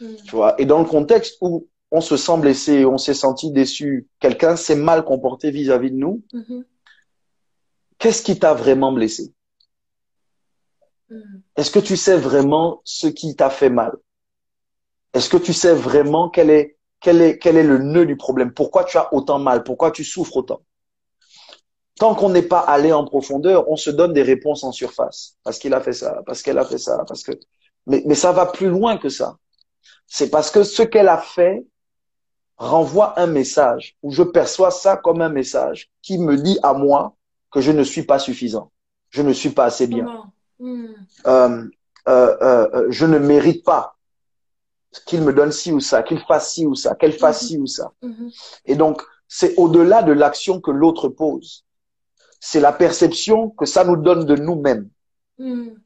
Mhm. Tu vois Et dans le contexte où on se sent blessé, on s'est senti déçu, quelqu'un s'est mal comporté vis-à-vis de nous, Mhm. qu'est-ce qui t'a vraiment blessé? Mhm. Est-ce que tu sais vraiment ce qui t'a fait mal? Est-ce que tu sais vraiment quel est, quel est, quel est le nœud du problème? Pourquoi tu as autant mal? Pourquoi tu souffres autant? Tant qu'on n'est pas allé en profondeur, on se donne des réponses en surface. Parce qu'il a fait ça, parce qu'elle a fait ça, parce que. Mais, mais ça va plus loin que ça. C'est parce que ce qu'elle a fait renvoie un message, où je perçois ça comme un message qui me dit à moi que je ne suis pas suffisant. Je ne suis pas assez bien Comment? Mhm. euh, euh, euh, je ne mérite pas qu'il me donne ci ou ça, qu'il fasse ci ou ça, qu'elle fasse ci ou ça. Mhm. Et donc, c'est au-delà de l'action que l'autre pose. C'est la perception que ça nous donne de nous-mêmes Mhm.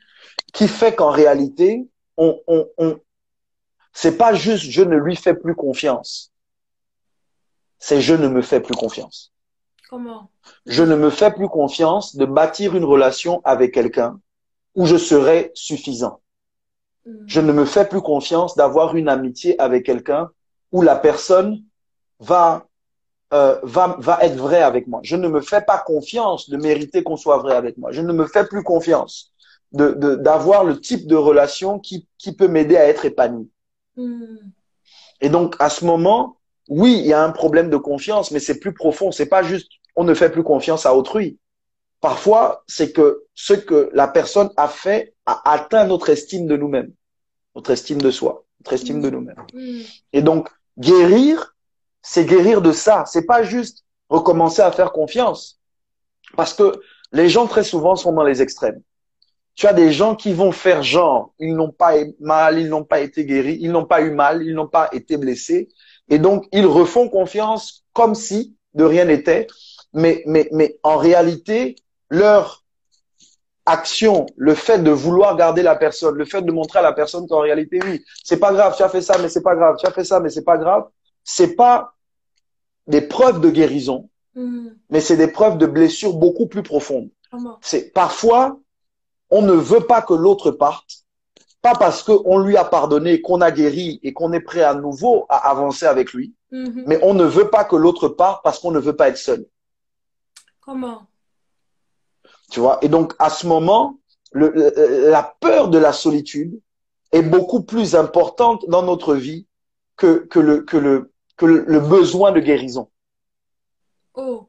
qui fait qu'en réalité, on, on, on, c'est pas juste je ne lui fais plus confiance. c'est je ne me fais plus confiance. Comment? Je ne me fais plus confiance de bâtir une relation avec quelqu'un où je serai suffisant. Mm. Je ne me fais plus confiance d'avoir une amitié avec quelqu'un où la personne va, euh, va, va être vraie avec moi. Je ne me fais pas confiance de mériter qu'on soit vrai avec moi. Je ne me fais plus confiance de, de, d'avoir le type de relation qui, qui peut m'aider à être épanoui. Mm. Et donc, à ce moment, oui, il y a un problème de confiance, mais c'est plus profond. C'est pas juste on ne fait plus confiance à autrui. Parfois, c'est que ce que la personne a fait a atteint notre estime de nous-mêmes, notre estime de soi, notre estime de nous-mêmes. Mm. Et donc, guérir, c'est guérir de ça. C'est pas juste recommencer à faire confiance. Parce que les gens très souvent sont dans les extrêmes. Tu as des gens qui vont faire genre, ils n'ont pas mal, ils n'ont pas été guéris, ils n'ont pas eu mal, ils n'ont pas été blessés. Et donc, ils refont confiance comme si de rien n'était. Mais, mais, mais en réalité, leur action, le fait de vouloir garder la personne, le fait de montrer à la personne qu'en réalité, oui, c'est pas grave, tu as fait ça, mais c'est pas grave, tu as fait ça, mais c'est pas grave, c'est pas des preuves de guérison, Mm. mais c'est des preuves de blessures beaucoup plus profondes. C'est parfois, on ne veut pas que l'autre parte, pas parce qu'on lui a pardonné, qu'on a guéri et qu'on est prêt à nouveau à avancer avec lui, Mhm. mais on ne veut pas que l'autre parte parce qu'on ne veut pas être seul. Comment? Tu vois? Et donc, à ce moment, le- le- la peur de la solitude est beaucoup plus importante dans notre vie que, que, le, que, le, que le, le besoin de guérison. Oh.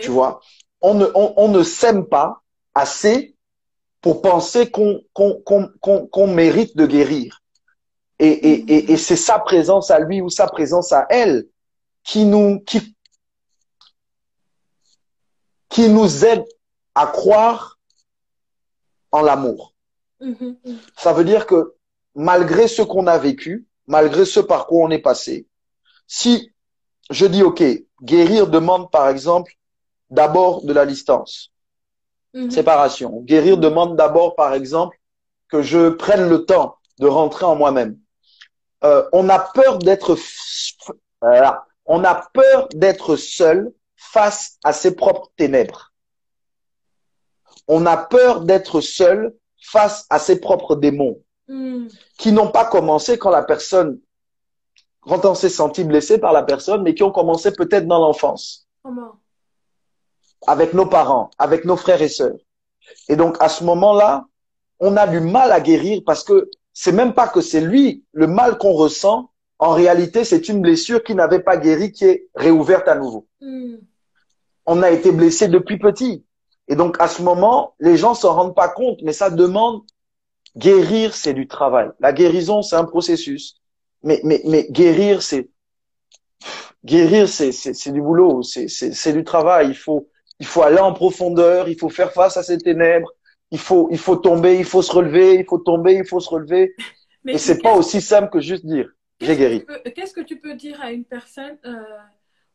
Tu vois on ne, on, on ne s'aime pas assez pour penser qu'on qu'on qu'on qu'on qu'on mérite de guérir. Et, et, et, et c'est sa présence à lui ou sa présence à elle qui nous, qui, qui nous aide à croire en l'amour. Mhm. Mhm. Ça veut dire que malgré ce qu'on a vécu, malgré ce par quoi on est passé, si je dis, OK, guérir demande par exemple d'abord de la distance, Mhm. séparation. Guérir demande d'abord par exemple que je prenne le temps de rentrer en moi-même. Euh, on a peur d'être, voilà. on a peur d'être seul face à ses propres ténèbres. On a peur d'être seul face à ses propres démons Mm. qui n'ont pas commencé quand la personne, quand on s'est senti blessé par la personne, mais qui ont commencé peut-être dans l'enfance, Comment? Avec nos parents, avec nos frères et sœurs. Et donc, à ce moment-là, on a du mal à guérir parce que c'est même pas que c'est lui, le mal qu'on ressent, en réalité, c'est une blessure qui n'avait pas guéri, qui est réouverte à nouveau. Mm. On a été blessé depuis petit. Et donc, à ce moment, les gens s'en rendent pas compte, mais ça demande guérir, c'est du travail. La guérison, c'est un processus. Mais, mais, mais guérir, c'est, guérir, c'est, c'est, c'est du boulot, c'est, du travail. Il faut, il faut aller en profondeur, il faut faire face à ces ténèbres, il faut, il faut tomber, il faut se relever, il faut tomber, il faut se relever. Mais Et c'est pas aussi simple que juste dire, j'ai guéri. Qu'est-ce que tu peux dire à une personne euh,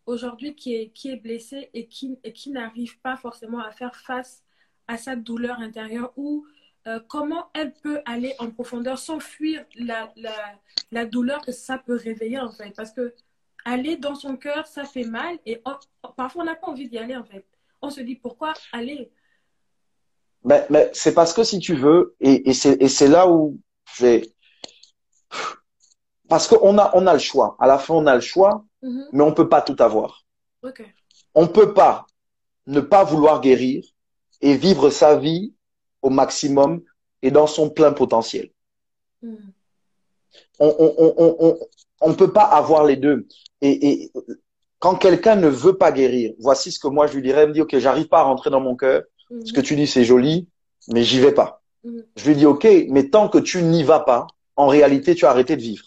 aujourd'hui qui est, qui est blessée et qui, et qui n'arrive pas forcément à faire face à sa douleur intérieure ou euh, comment elle peut aller en profondeur sans fuir la, la, la douleur que ça peut réveiller en fait? Parce que aller dans son cœur, ça fait mal et on- parfois on n'a pas envie d'y aller en fait. On se dit pourquoi aller? Mais, mais c'est parce que si tu veux, et, et c'est, là où je vais, parce qu'on a, on a le choix. À la fin, on a le choix, Mhm. mais on peut pas tout avoir. On peut pas ne pas vouloir guérir et vivre sa vie au maximum et dans son plein potentiel. Mm. On, on, on, on, on, on peut pas avoir les deux. Et, et quand quelqu'un ne veut pas guérir, voici ce que moi je lui dirais, elle me dit, OK, j'arrive pas à rentrer dans mon cœur. Mhm. Ce que tu dis, c'est joli, mais j'y vais pas. Mhm. Je lui dis, OK, mais tant que tu n'y vas pas, en réalité, tu as arrêté de vivre.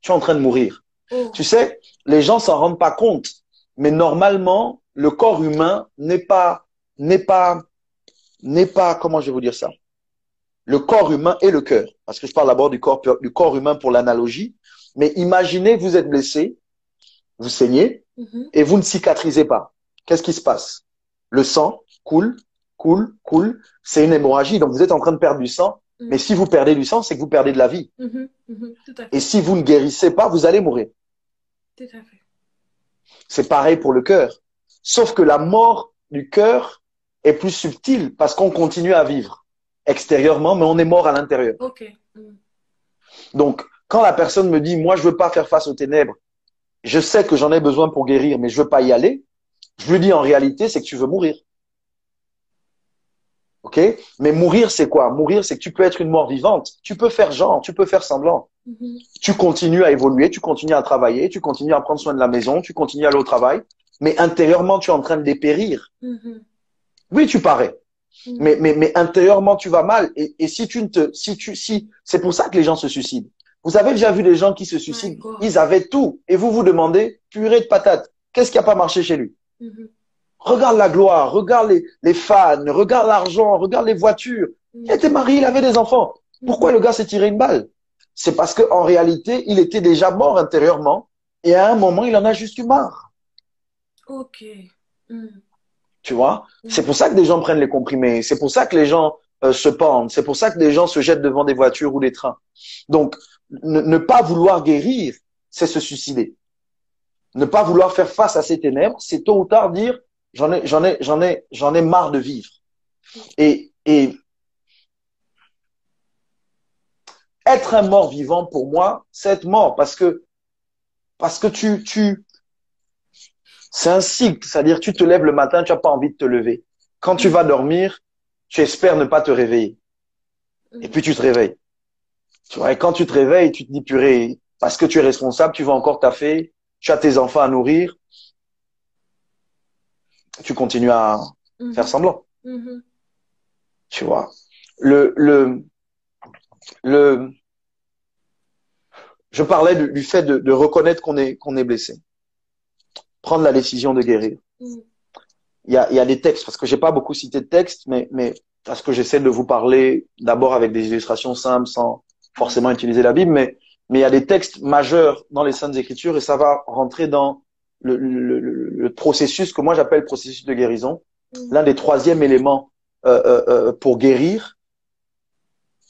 Tu es en train de mourir. Oh. Tu sais, les gens s'en rendent pas compte, mais normalement, le corps humain n'est pas, n'est pas, n'est pas, comment je vais vous dire ça? Le corps humain et le cœur. Parce que je parle d'abord du corps, du corps humain pour l'analogie. Mais imaginez, vous êtes blessé, vous saignez, Mhm. et vous ne cicatrisez pas. Qu'est-ce qui se passe? Le sang coule, coule, coule. C'est une hémorragie. Donc vous êtes en train de perdre du sang. Mhm. Mais si vous perdez du sang, c'est que vous perdez de la vie. Mhm. Tout à fait. Et si vous ne guérissez pas, vous allez mourir. C'est pareil pour le cœur. Sauf que la mort du cœur est plus subtile parce qu'on continue à vivre extérieurement, mais on est mort à l'intérieur. Mm. Donc, quand la personne me dit, moi, je veux pas faire face aux ténèbres, je sais que j'en ai besoin pour guérir, mais je veux pas y aller, je lui dis en réalité, c'est que tu veux mourir. Ok? Mais mourir, c'est quoi? Mourir, c'est que tu peux être une mort vivante. Tu peux faire genre, tu peux faire semblant. Mhm. Tu continues à évoluer, tu continues à travailler, tu continues à prendre soin de la maison, tu continues à aller au travail, mais intérieurement, tu es en train de dépérir. Mhm. Oui, tu parais. Mhm. Mais, mais, mais intérieurement, tu vas mal. Et, et si tu ne te, si tu, si, c'est pour ça que les gens se suicident. Vous avez déjà vu des gens qui se suicident. Ils avaient tout. Et vous vous demandez, purée de patates, qu'est-ce qui a pas marché chez lui? Mhm. Regarde la gloire, regarde les, les fans, regarde l'argent, regarde les voitures. Il était marié, il avait des enfants. Pourquoi le gars s'est tiré une balle? C'est parce qu'en réalité, il était déjà mort intérieurement. Et à un moment, il en a juste eu marre. Ok. Mm. Tu vois? Mm. C'est pour ça que des gens prennent les comprimés. C'est pour ça que les gens euh, se pendent. C'est pour ça que des gens se jettent devant des voitures ou des trains. Donc, ne, ne pas vouloir guérir, c'est se suicider. Ne pas vouloir faire face à ces ténèbres, c'est tôt ou tard dire j'en ai, j'en ai, j'en ai, j'en ai marre de vivre. Et, et être un mort vivant pour moi, c'est être mort parce que parce que tu tu c'est un cycle, c'est-à-dire tu te lèves le matin, tu as pas envie de te lever. Quand tu vas dormir, tu espères ne pas te réveiller. Et puis tu te réveilles. Tu vois, et quand tu te réveilles, tu te dis purée, parce que tu es responsable, tu vas encore taffer, tu as tes enfants à nourrir, tu continues à Mhm. faire semblant. Mhm. Tu vois. Le, le, le, je parlais du, du fait de, de reconnaître qu'on est, qu'on est blessé. Prendre la décision de guérir. Mhm. Il y a, il y a des textes, parce que j'ai pas beaucoup cité de textes, mais, mais parce que j'essaie de vous parler d'abord avec des illustrations simples sans forcément utiliser la Bible, mais, mais il y a des textes majeurs dans les Saintes Écritures et ça va rentrer dans le, le, le, le processus que moi j'appelle processus de guérison. Mhm. L'un des troisièmes éléments euh, euh, euh, pour guérir,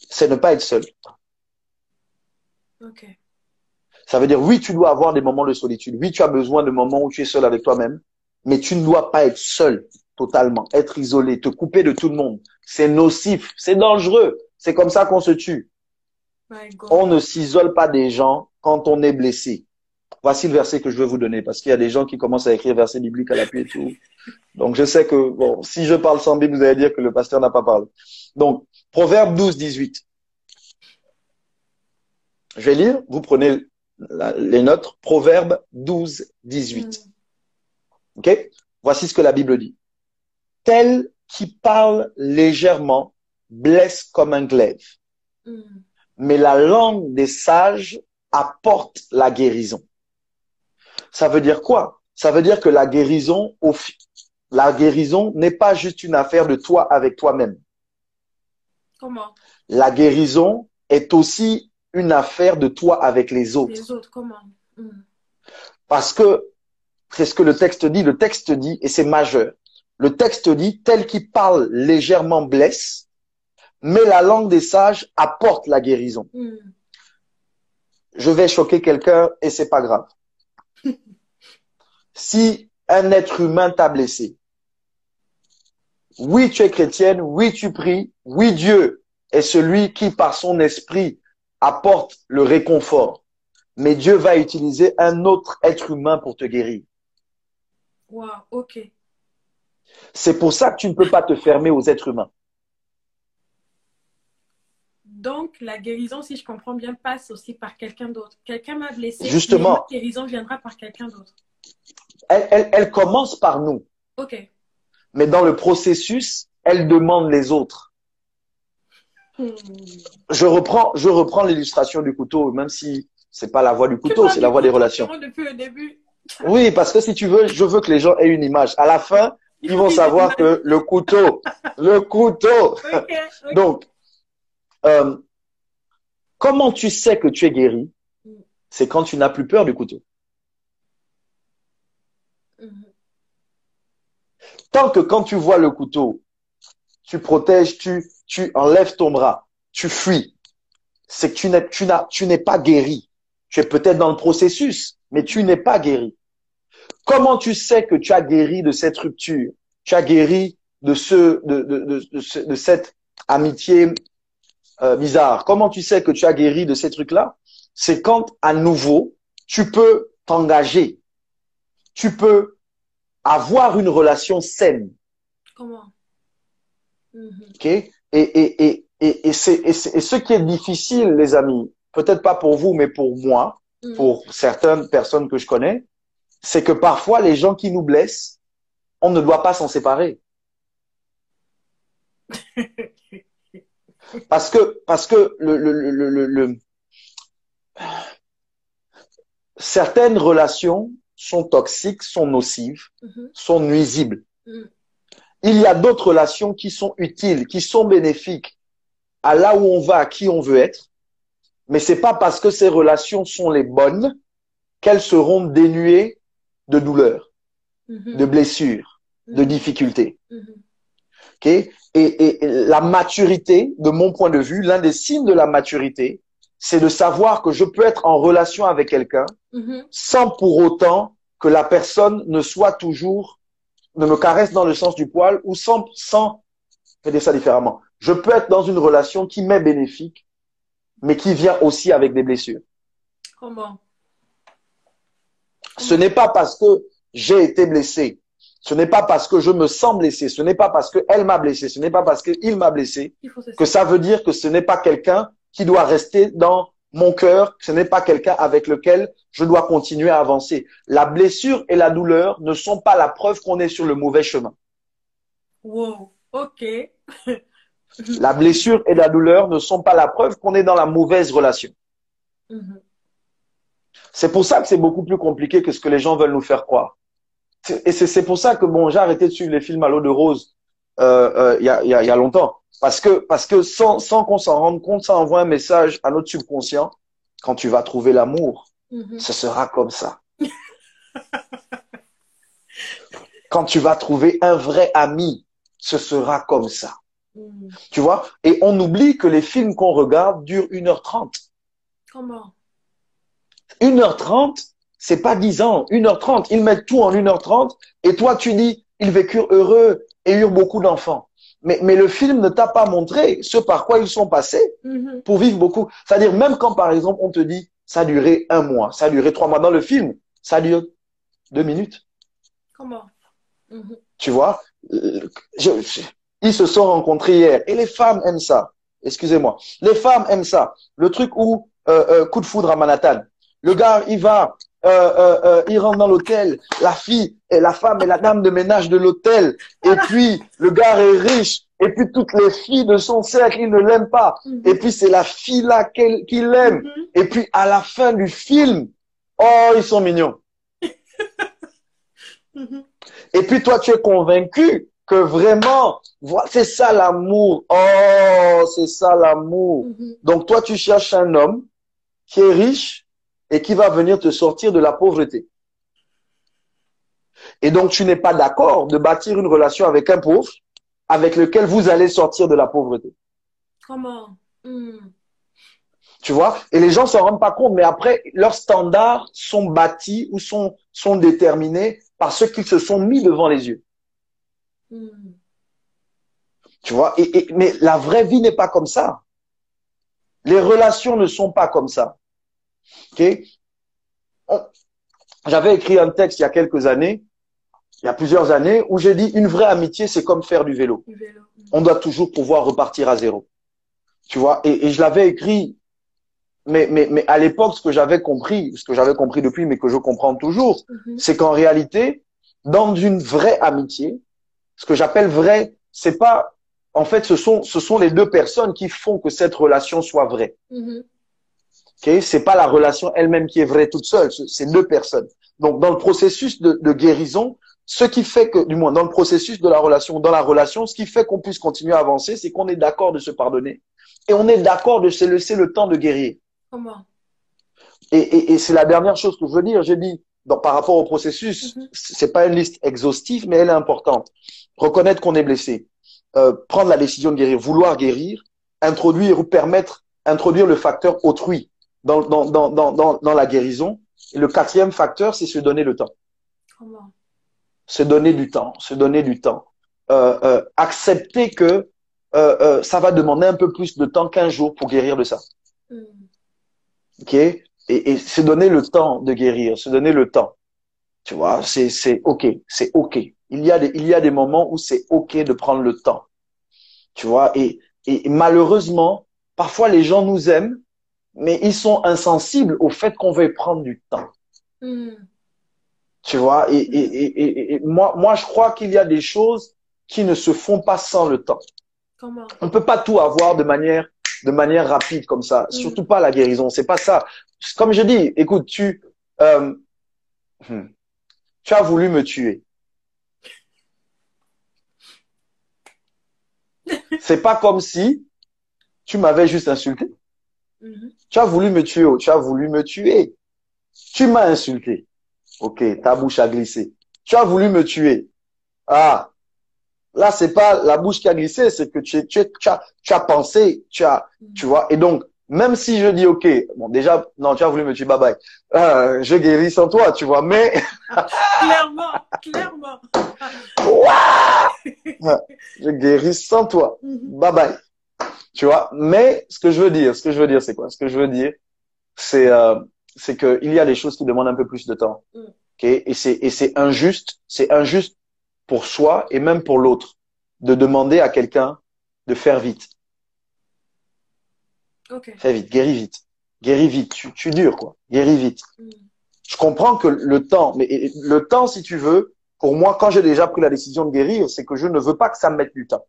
c'est ne pas être seul. Ok. Ça veut dire, oui, tu dois avoir des moments de solitude. Oui, tu as besoin de moments où tu es seul avec toi-même. Mais tu ne dois pas être seul totalement, être isolé, te couper de tout le monde. C'est nocif, c'est dangereux. C'est comme ça qu'on se tue. On ne s'isole pas des gens quand on est blessé. Voici le verset que je veux vous donner parce qu'il y a des gens qui commencent à écrire versets bibliques à l'appui et tout. Donc je sais que bon, si je parle sans Bible, vous allez dire que le pasteur n'a pas parlé. Donc Proverbe 12, 18. Je vais lire, vous prenez la- les notes. Proverbe 12, 18. Mm. Ok? Voici ce que la Bible dit. Tel qui parle légèrement blesse comme un glaive, Mm. mais la langue des sages apporte la guérison. Ça veut dire quoi? Ça veut dire que la guérison, au la guérison n'est pas juste une affaire de toi avec toi-même. Comment? La guérison est aussi une affaire de toi avec les autres. Les autres, comment? Mm. Parce que c'est ce que le texte dit. Le texte dit, et c'est majeur. Le texte dit, tel qui parle légèrement blesse, mais la langue des sages apporte la guérison. Mm. Je vais choquer quelqu'un et c'est pas grave. [LAUGHS] Si un être humain t'a blessé, oui, tu es chrétienne, oui, tu pries, oui, Dieu est celui qui, par son esprit, apporte le réconfort. Mais Dieu va utiliser un autre être humain pour te guérir. Wow, ok. C'est pour ça que tu ne peux pas te fermer aux êtres humains. Donc, la guérison, si je comprends bien, passe aussi par quelqu'un d'autre. Quelqu'un m'a blessé. Justement. La guérison viendra par quelqu'un d'autre. Elle, elle, elle commence par nous, Ok. mais dans le processus, elle demande les autres. Je reprends, je reprends l'illustration du couteau, même si c'est pas la voie du couteau, c'est la voie des relations. Depuis le début. Oui, parce que si tu veux, je veux que les gens aient une image. À la fin, ils vont savoir que le couteau, le couteau. [LAUGHS] Donc, euh, comment tu sais que tu es guéri? C'est quand tu n'as plus peur du couteau. Mhm. Tant que quand tu vois le couteau, tu protèges, tu, tu enlèves ton bras, tu fuis, c'est que tu n'es, tu n'as, tu n'es pas guéri. Tu es peut-être dans le processus, mais tu n'es pas guéri. Comment tu sais que tu as guéri de cette rupture? Tu as guéri de ce, de, de, de, de cette amitié euh, bizarre. Comment tu sais que tu as guéri de ces trucs-là? C'est quand à nouveau tu peux t'engager, tu peux avoir une relation saine. Comment? Ok Et, et, et, et, et, c'est, et, c'est- et ce qui est difficile, les amis, peut-être pas pour vous, mais pour moi, Mhm. pour certaines personnes que je connais, c'est que parfois les gens qui nous blessent, on ne doit pas s'en séparer. [LAUGHS] Parce que, parce que le, le, le, certaines relations sont toxiques, sont nocives, Mhm. sont nuisibles. Mhm. Il y a d'autres relations qui sont utiles, qui sont bénéfiques à là où on va, à qui on veut être. Mais c'est pas parce que ces relations sont les bonnes qu'elles seront dénuées de douleur, Mhm. de blessures, de Mhm. difficultés. Mhm. Ok? Et, et- et la maturité, de mon point de vue, l'un des signes de la maturité, c'est de savoir que je peux être en relation avec quelqu'un sans pour autant que la personne ne soit toujours, ne me caresse dans le sens du poil ou sans, sans, ça différemment. Je peux être dans une relation qui m'est bénéfique, mais qui vient aussi avec des blessures. Comment? Ce n'est pas parce que j'ai été blessé, ce n'est pas parce que je me sens blessé, ce n'est pas parce qu'elle m'a blessé, ce n'est pas parce qu'il m'a blessé, que ça veut dire que ce n'est pas quelqu'un qui doit rester dans mon cœur, ce n'est pas quelqu'un avec lequel je dois continuer à avancer. La blessure et la douleur ne sont pas la preuve qu'on est sur le mauvais chemin. Wow. Ok. [LAUGHS] La blessure et la douleur ne sont pas la preuve qu'on est dans la mauvaise relation. Mhm. C'est pour ça que c'est beaucoup plus compliqué que ce que les gens veulent nous faire croire. Et c'est c'est pour ça que bon, j'ai arrêté de suivre les films à l'eau de rose euh, euh, il y, a, il y, a, il y a longtemps. Parce que, parce que sans, sans qu'on s'en rende compte, ça envoie un message à notre subconscient. Quand tu vas trouver l'amour, Mhm. ce sera comme ça. [LAUGHS] Quand tu vas trouver un vrai ami, ce sera comme ça. Mhm. Tu vois? Et on oublie que les films qu'on regarde durent 1h30. Comment? 1h30, c'est pas 10 ans. 1h30, ils mettent tout en 1h30 et toi tu dis, ils vécurent heureux et eurent beaucoup d'enfants. Mais, mais le film ne t'a pas montré ce par quoi ils sont passés Mhm. pour vivre beaucoup. C'est-à-dire, même quand par exemple on te dit, ça a duré un mois, ça a duré trois mois dans le film, ça dure deux minutes. Comment? Mhm. Tu vois? Euh, je- je- Ils se sont rencontrés hier et les femmes aiment ça. Excusez-moi. Les femmes aiment ça. Le truc où euh, euh, coup de foudre à Manhattan. Le gars, il va, euh, euh, euh, il rentre dans l'hôtel. La fille et la femme est la dame de ménage de l'hôtel. Et puis le gars est riche. Et puis toutes les filles de son cercle, ils ne l'aiment pas. Mhm. Et puis c'est la fille là qu'il aime. Mhm. Et puis à la fin du film, oh, ils sont mignons. [LAUGHS] Mhm. Et puis toi, tu es convaincu que vraiment, c'est ça l'amour. Oh, c'est ça l'amour. Donc toi, tu cherches un homme qui est riche et qui va venir te sortir de la pauvreté. Et donc, tu n'es pas d'accord de bâtir une relation avec un pauvre avec lequel vous allez sortir de la pauvreté. Comment? Mhm. Tu vois? Et les gens s'en rendent pas compte, mais après, leurs standards sont bâtis ou sont, sont déterminés par ce qu'ils se sont mis devant les yeux. Mhm. Tu vois? Et, et- Mais la vraie vie n'est pas comme ça. Les relations ne sont pas comme ça. Ok? On- J'avais écrit un texte il y a quelques années, il y a plusieurs années, où j'ai dit une vraie amitié, c'est comme faire du vélo. Du vélo. On doit toujours pouvoir repartir à zéro. Tu vois? Et, et je l'avais écrit, mais, mais, mais à l'époque, ce que j'avais compris, ce que j'avais compris depuis, mais que je comprends toujours, Mhm. c'est qu'en réalité, dans une vraie amitié, ce que j'appelle vrai, c'est pas, en fait, ce sont, ce sont les deux personnes qui font que cette relation soit vraie. Mhm. Ok, c'est pas la relation elle-même qui est vraie toute seule, c'est- deux personnes. Donc, dans le processus de, de guérison, ce qui fait que, du moins, dans le processus de la relation, dans la relation, ce qui fait qu'on puisse continuer à avancer, c'est qu'on est d'accord de se pardonner et on est d'accord de se laisser le temps de guérir. Comment? Et, et, et c'est la dernière chose que je veux dire. J'ai dit, par rapport au processus, Mhm. c'est pas une liste exhaustive, mais elle est importante. Reconnaître qu'on est blessé, euh, prendre la décision de guérir, vouloir guérir, introduire ou permettre, introduire le facteur autrui dans, dans, dans, dans, dans, dans la guérison. Et le quatrième facteur, c'est se donner le temps. Comment Se donner du temps, se donner du temps. Euh, euh, accepter que euh, euh, ça va demander un peu plus de temps qu'un jour pour guérir de ça. Mm. Ok? Et, et se donner le temps de guérir, se donner le temps. Tu vois, c'est c'est ok, c'est ok. Il y a des il y a des moments où c'est ok de prendre le temps. Tu vois, et et malheureusement, parfois les gens nous aiment, mais ils sont insensibles au fait qu'on veut prendre du temps. Mm. Tu vois, et, et, et, et- moi, moi, je crois qu'il y a des choses qui ne se font pas sans le temps. Comment? On ne peut pas tout avoir de manière, de manière rapide comme ça. Mm. Surtout pas la guérison. C'est pas ça. Comme je dis, écoute, tu, euh, hmm, tu as voulu me tuer. [LAUGHS] C'est pas comme si tu m'avais juste insulté. Mhm. Tu as voulu me tuer, oh, tu as voulu me tuer. Tu m'as insulté. Ok, ta bouche a glissé. Tu as voulu me tuer. Ah, là, c'est pas la bouche qui a glissé, c'est que tu, tu, tu, as, tu as pensé, tu as, tu vois. Et donc, même si je dis, ok, bon, déjà, non, tu as voulu me tuer, bye bye. Euh, je guéris sans toi, tu vois. Mais, [LAUGHS] Clairement, clairement. je guéris sans toi. Mhm. Bye bye. Tu vois. Mais, ce que je veux dire, ce que je veux dire, c'est quoi? Ce que je veux dire, c'est, euh, c'est que il y a des choses qui demandent un peu plus de temps. Mm. Ok, et c'est et c'est injuste, c'est injuste pour soi et même pour l'autre de demander à quelqu'un de faire vite, Ok. fais vite, guéris vite, guéris vite, tu tu dures quoi, guéris vite. Mm. Je comprends que le temps, mais le temps si tu veux, pour moi quand j'ai déjà pris la décision de guérir, c'est que je ne veux pas que ça me mette du temps,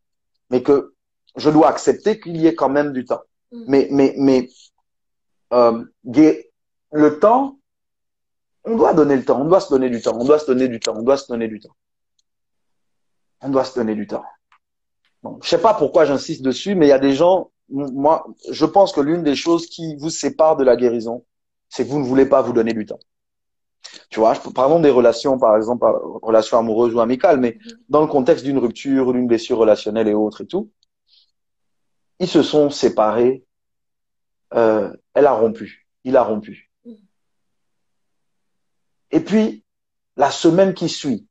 mais que je dois accepter qu'il y ait quand même du temps. Mm. Mais mais mais euh, le temps, on doit donner le temps, on doit se donner du temps, on doit se donner du temps, on doit se donner du temps. On doit se donner du temps. Bon, je sais pas pourquoi j'insiste dessus, mais il y a des gens, moi, je pense que l'une des choses qui vous sépare de la guérison, c'est que vous ne voulez pas vous donner du temps. Tu vois, parlons des relations, par exemple, relations amoureuses ou amicales, mais Mhm. dans le contexte d'une rupture, d'une blessure relationnelle et autres et tout, ils se sont séparés, euh, elle a rompu, il a rompu. Et puis, la semaine qui suit,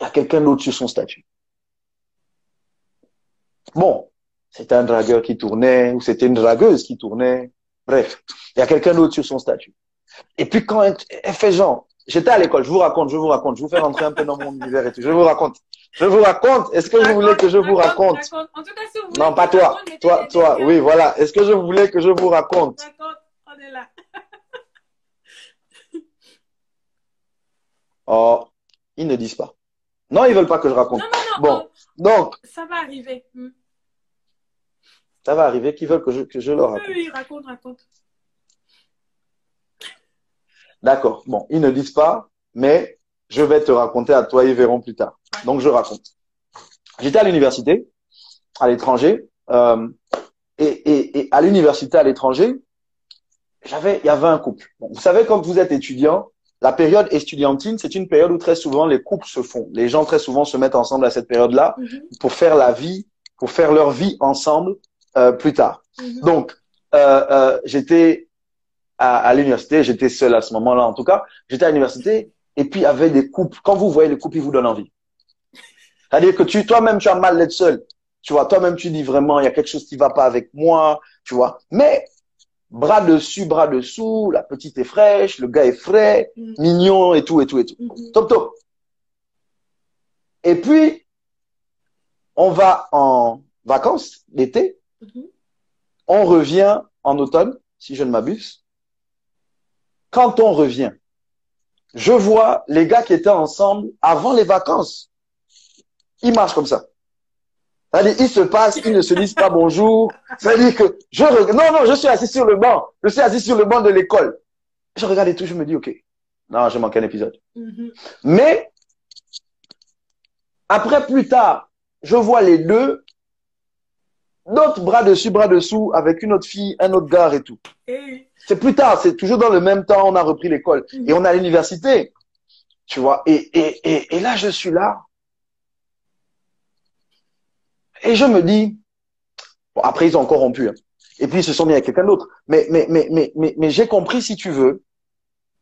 il y a quelqu'un d'autre sur son statut. Bon, c'était un dragueur qui tournait, ou c'était une dragueuse qui tournait. Bref, il y a quelqu'un d'autre sur son statut. Et puis quand elle, elle fait genre, j'étais à l'école, je vous raconte, je vous raconte, je vous fais rentrer un peu dans mon [LAUGHS] univers et tout, je vous raconte. Je vous raconte, est-ce que vous voulez que je vous raconte raconte? En tout cas, si vous voulez Non, pas toi, toi, toi, oui, voilà. Est-ce que je voulais que je vous raconte? Raconte, on est là. Oh, ils ne disent pas. Non, ils veulent pas que je raconte. Non, non, non. Bon, donc, on- Ça va arriver. Mm. ça va arriver qu'ils veulent que je, que je leur raconte. oui, raconte, raconte. D'accord. Bon, ils ne disent pas, mais je vais te raconter à toi, ils verront plus tard. Donc, je raconte. J'étais à l'université, à l'étranger, euh, et, et, et à l'université à l'étranger, j'avais, il y avait un couple. Bon, vous savez, quand vous êtes étudiant, la période estudiantine, c'est une période où très souvent les couples se font. Les gens très souvent se mettent ensemble à cette période-là Mhm, pour faire la vie, pour faire leur vie ensemble euh, plus tard. mhm. Donc, euh, euh, j'étais à, à l'université, j'étais seul à ce moment-là en tout cas. J'étais à l'université et puis il y avait des couples. Quand vous voyez les couples, ils vous donnent envie. C'est-à-dire que tu, toi-même, tu as mal d'être seul. Tu vois, toi-même, tu dis vraiment, il y a quelque chose qui va pas avec moi, tu vois. Mais bras dessus, bras dessous, la petite est fraîche, le gars est frais, Mhm, mignon et tout et tout et tout. mhm. Top, top. Et puis, on va en vacances d'été Mhm. on revient en automne, si je ne m'abuse. Quand on revient, je vois les gars qui étaient ensemble avant les vacances. Ils marchent comme ça. C'est-à-dire, ils se passent, ils ne se disent pas bonjour. C'est-à-dire que je regarde, non, non, je suis assis sur le banc. Je suis assis sur le banc de l'école. Je regarde et tout, je me dis, OK. Non, j'ai manqué un épisode. Mhm. Mais, après, plus tard, je vois les deux, d'autres bras dessus, bras dessous, avec une autre fille, un autre gars et tout. C'est plus tard, c'est toujours dans le même temps, on a repris l'école. Et on est à l'université. Tu vois, et, et, et, et là, je suis là. Et je me dis, bon, après, ils ont encore rompu. hein. Et puis, ils se sont mis avec quelqu'un d'autre. Mais, mais, mais, mais, mais, mais j'ai compris, si tu veux,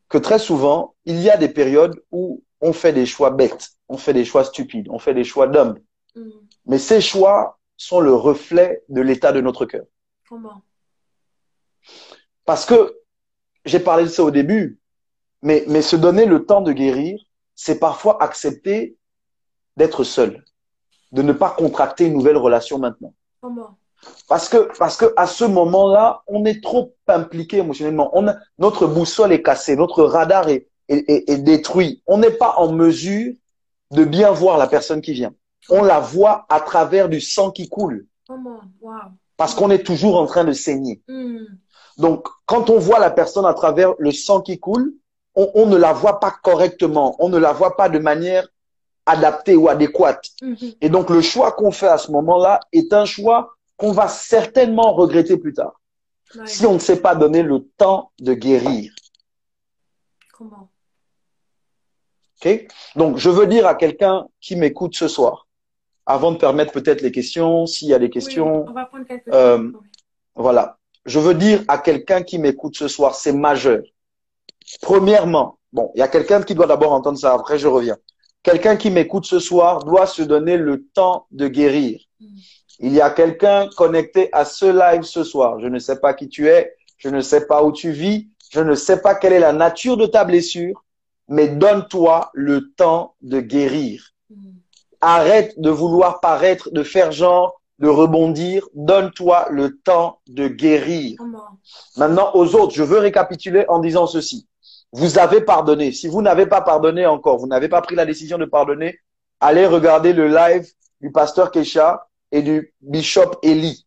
que très souvent, il y a des périodes où on fait des choix bêtes, on fait des choix stupides, on fait des choix d'hommes. Mm. Mais ces choix sont le reflet de l'état de notre cœur. Comment? Parce que j'ai parlé de ça au début, mais, mais se donner le temps de guérir, c'est parfois accepter d'être seul, de ne pas contracter une nouvelle relation maintenant. Comment? Parce que, parce que à ce moment-là, on est trop impliqué émotionnellement. On a, notre boussole est cassée, notre radar est, est, est, est détruit. On n'est pas en mesure de bien voir la personne qui vient. On la voit à travers du sang qui coule, Comment? Parce qu'on est toujours en train de saigner. Mm. Donc, quand on voit la personne à travers le sang qui coule, on, on ne la voit pas correctement, on ne la voit pas de manière adaptée ou adéquate. Mhm. Et donc, le choix qu'on fait à ce moment-là est un choix qu'on va certainement regretter plus tard, Ouais. si on ne s'est pas donné le temps de guérir. Comment Ok? Donc, je veux dire à quelqu'un qui m'écoute ce soir, avant de permettre peut-être les questions, s'il y a des questions, Oui, on va prendre quelques Euh, questions. Voilà. Je veux dire à quelqu'un qui m'écoute ce soir, c'est majeur. Premièrement, bon, il y a quelqu'un qui doit d'abord entendre ça, après je reviens. Quelqu'un qui m'écoute ce soir doit se donner le temps de guérir. Il y a quelqu'un connecté à ce live ce soir. Je ne sais pas qui tu es, je ne sais pas où tu vis, je ne sais pas quelle est la nature de ta blessure, mais donne-toi le temps de guérir. Mm. Arrête de vouloir paraître, de faire genre, de rebondir. Donne-toi le temps de guérir. Maintenant, aux autres, je veux récapituler en disant ceci. Vous avez pardonné. Si vous n'avez pas pardonné encore, vous n'avez pas pris la décision de pardonner, allez regarder le live du pasteur Kesha et du bishop Eli.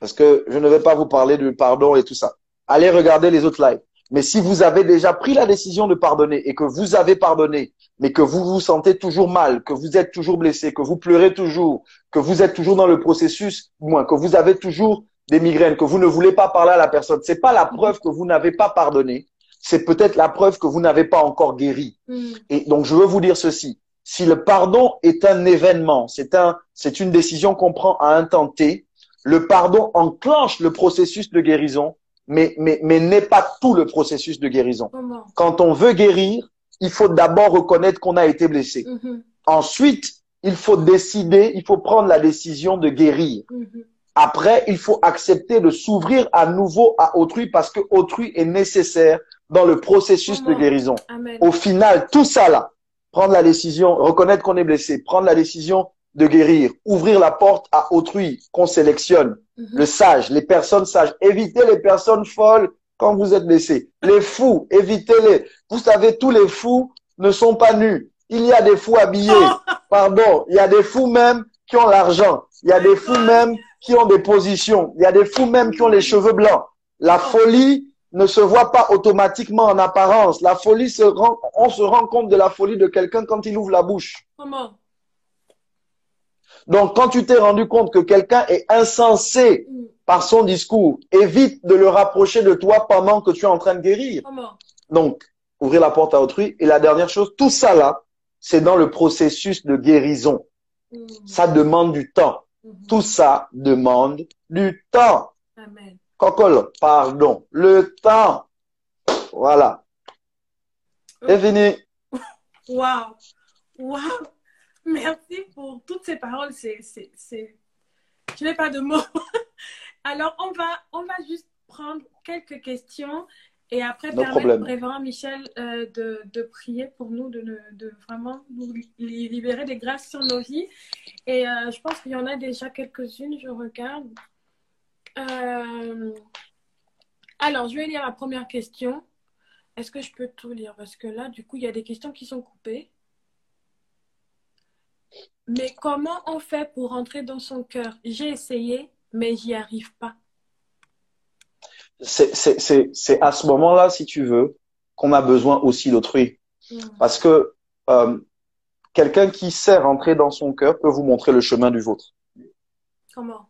Parce que je ne vais pas vous parler de pardon et tout ça. Allez regarder les autres lives. Mais si vous avez déjà pris la décision de pardonner et que vous avez pardonné, mais que vous vous sentez toujours mal, que vous êtes toujours blessé, que vous pleurez toujours, que vous êtes toujours dans le processus, moins, que vous avez toujours des migraines, que vous ne voulez pas parler à la personne, c'est pas la preuve que vous n'avez pas pardonné, c'est peut-être la preuve que vous n'avez pas encore guéri. Mm. Et donc, je veux vous dire ceci. Si le pardon est un événement, c'est un, c'est une décision qu'on prend à un temps T, le pardon enclenche le processus de guérison, mais, mais, mais n'est pas tout le processus de guérison. Quand on veut guérir, il faut d'abord reconnaître qu'on a été blessé. Mhm. Ensuite, il faut décider, il faut prendre la décision de guérir. Mhm. Après, il faut accepter de s'ouvrir à nouveau à autrui parce que autrui est nécessaire dans le processus de guérison. Amen. Au final, tout ça là, prendre la décision, reconnaître qu'on est blessé, prendre la décision de guérir, ouvrir la porte à autrui qu'on sélectionne, Mhm. le sage, les personnes sages, évitez les personnes folles quand vous êtes blessé. Les fous, évitez-les. Vous savez, tous les fous ne sont pas nus. Il y a des fous habillés. [LAUGHS] Pardon, il y a des fous même qui ont l'argent. Il y a des fous même qui ont des positions. Il y a des fous même qui ont les cheveux blancs. La folie ne se voit pas automatiquement en apparence. La folie se rend, on se rend compte de la folie de quelqu'un quand il ouvre la bouche. Comment? Donc, quand tu t'es rendu compte que quelqu'un est insensé Mm. par son discours, évite de le rapprocher de toi pendant que tu es en train de guérir. Donc, ouvrir la porte à autrui. Et la dernière chose, tout ça là, c'est dans le processus de guérison. Mm. Ça demande du temps. Mhm. Tout ça demande du temps. Amen. Cocole, pardon. Le temps. Voilà. C'est fini. [LAUGHS] Waouh Waouh Merci pour toutes ces paroles. C'est, c'est, c'est... Je n'ai pas de mots. [LAUGHS] Alors, on va, on va juste prendre quelques questions et après No permettre au révérend Michel euh, de, de prier pour nous, de, ne- de vraiment nous li- libérer des grâces sur nos vies. Et euh, je pense qu'il y en a déjà quelques-unes, je regarde. Euh, Alors, je vais lire la première question. Est-ce que je peux tout lire? Parce que là, du coup, il y a des questions qui sont coupées. Mais comment on fait pour rentrer dans son cœur? J'ai essayé, mais j'y arrive pas. C'est à ce moment-là, si tu veux, qu'on a besoin aussi d'autrui. Mm. Parce que euh, quelqu'un qui sait rentrer dans son cœur peut vous montrer le chemin du vôtre. Comment?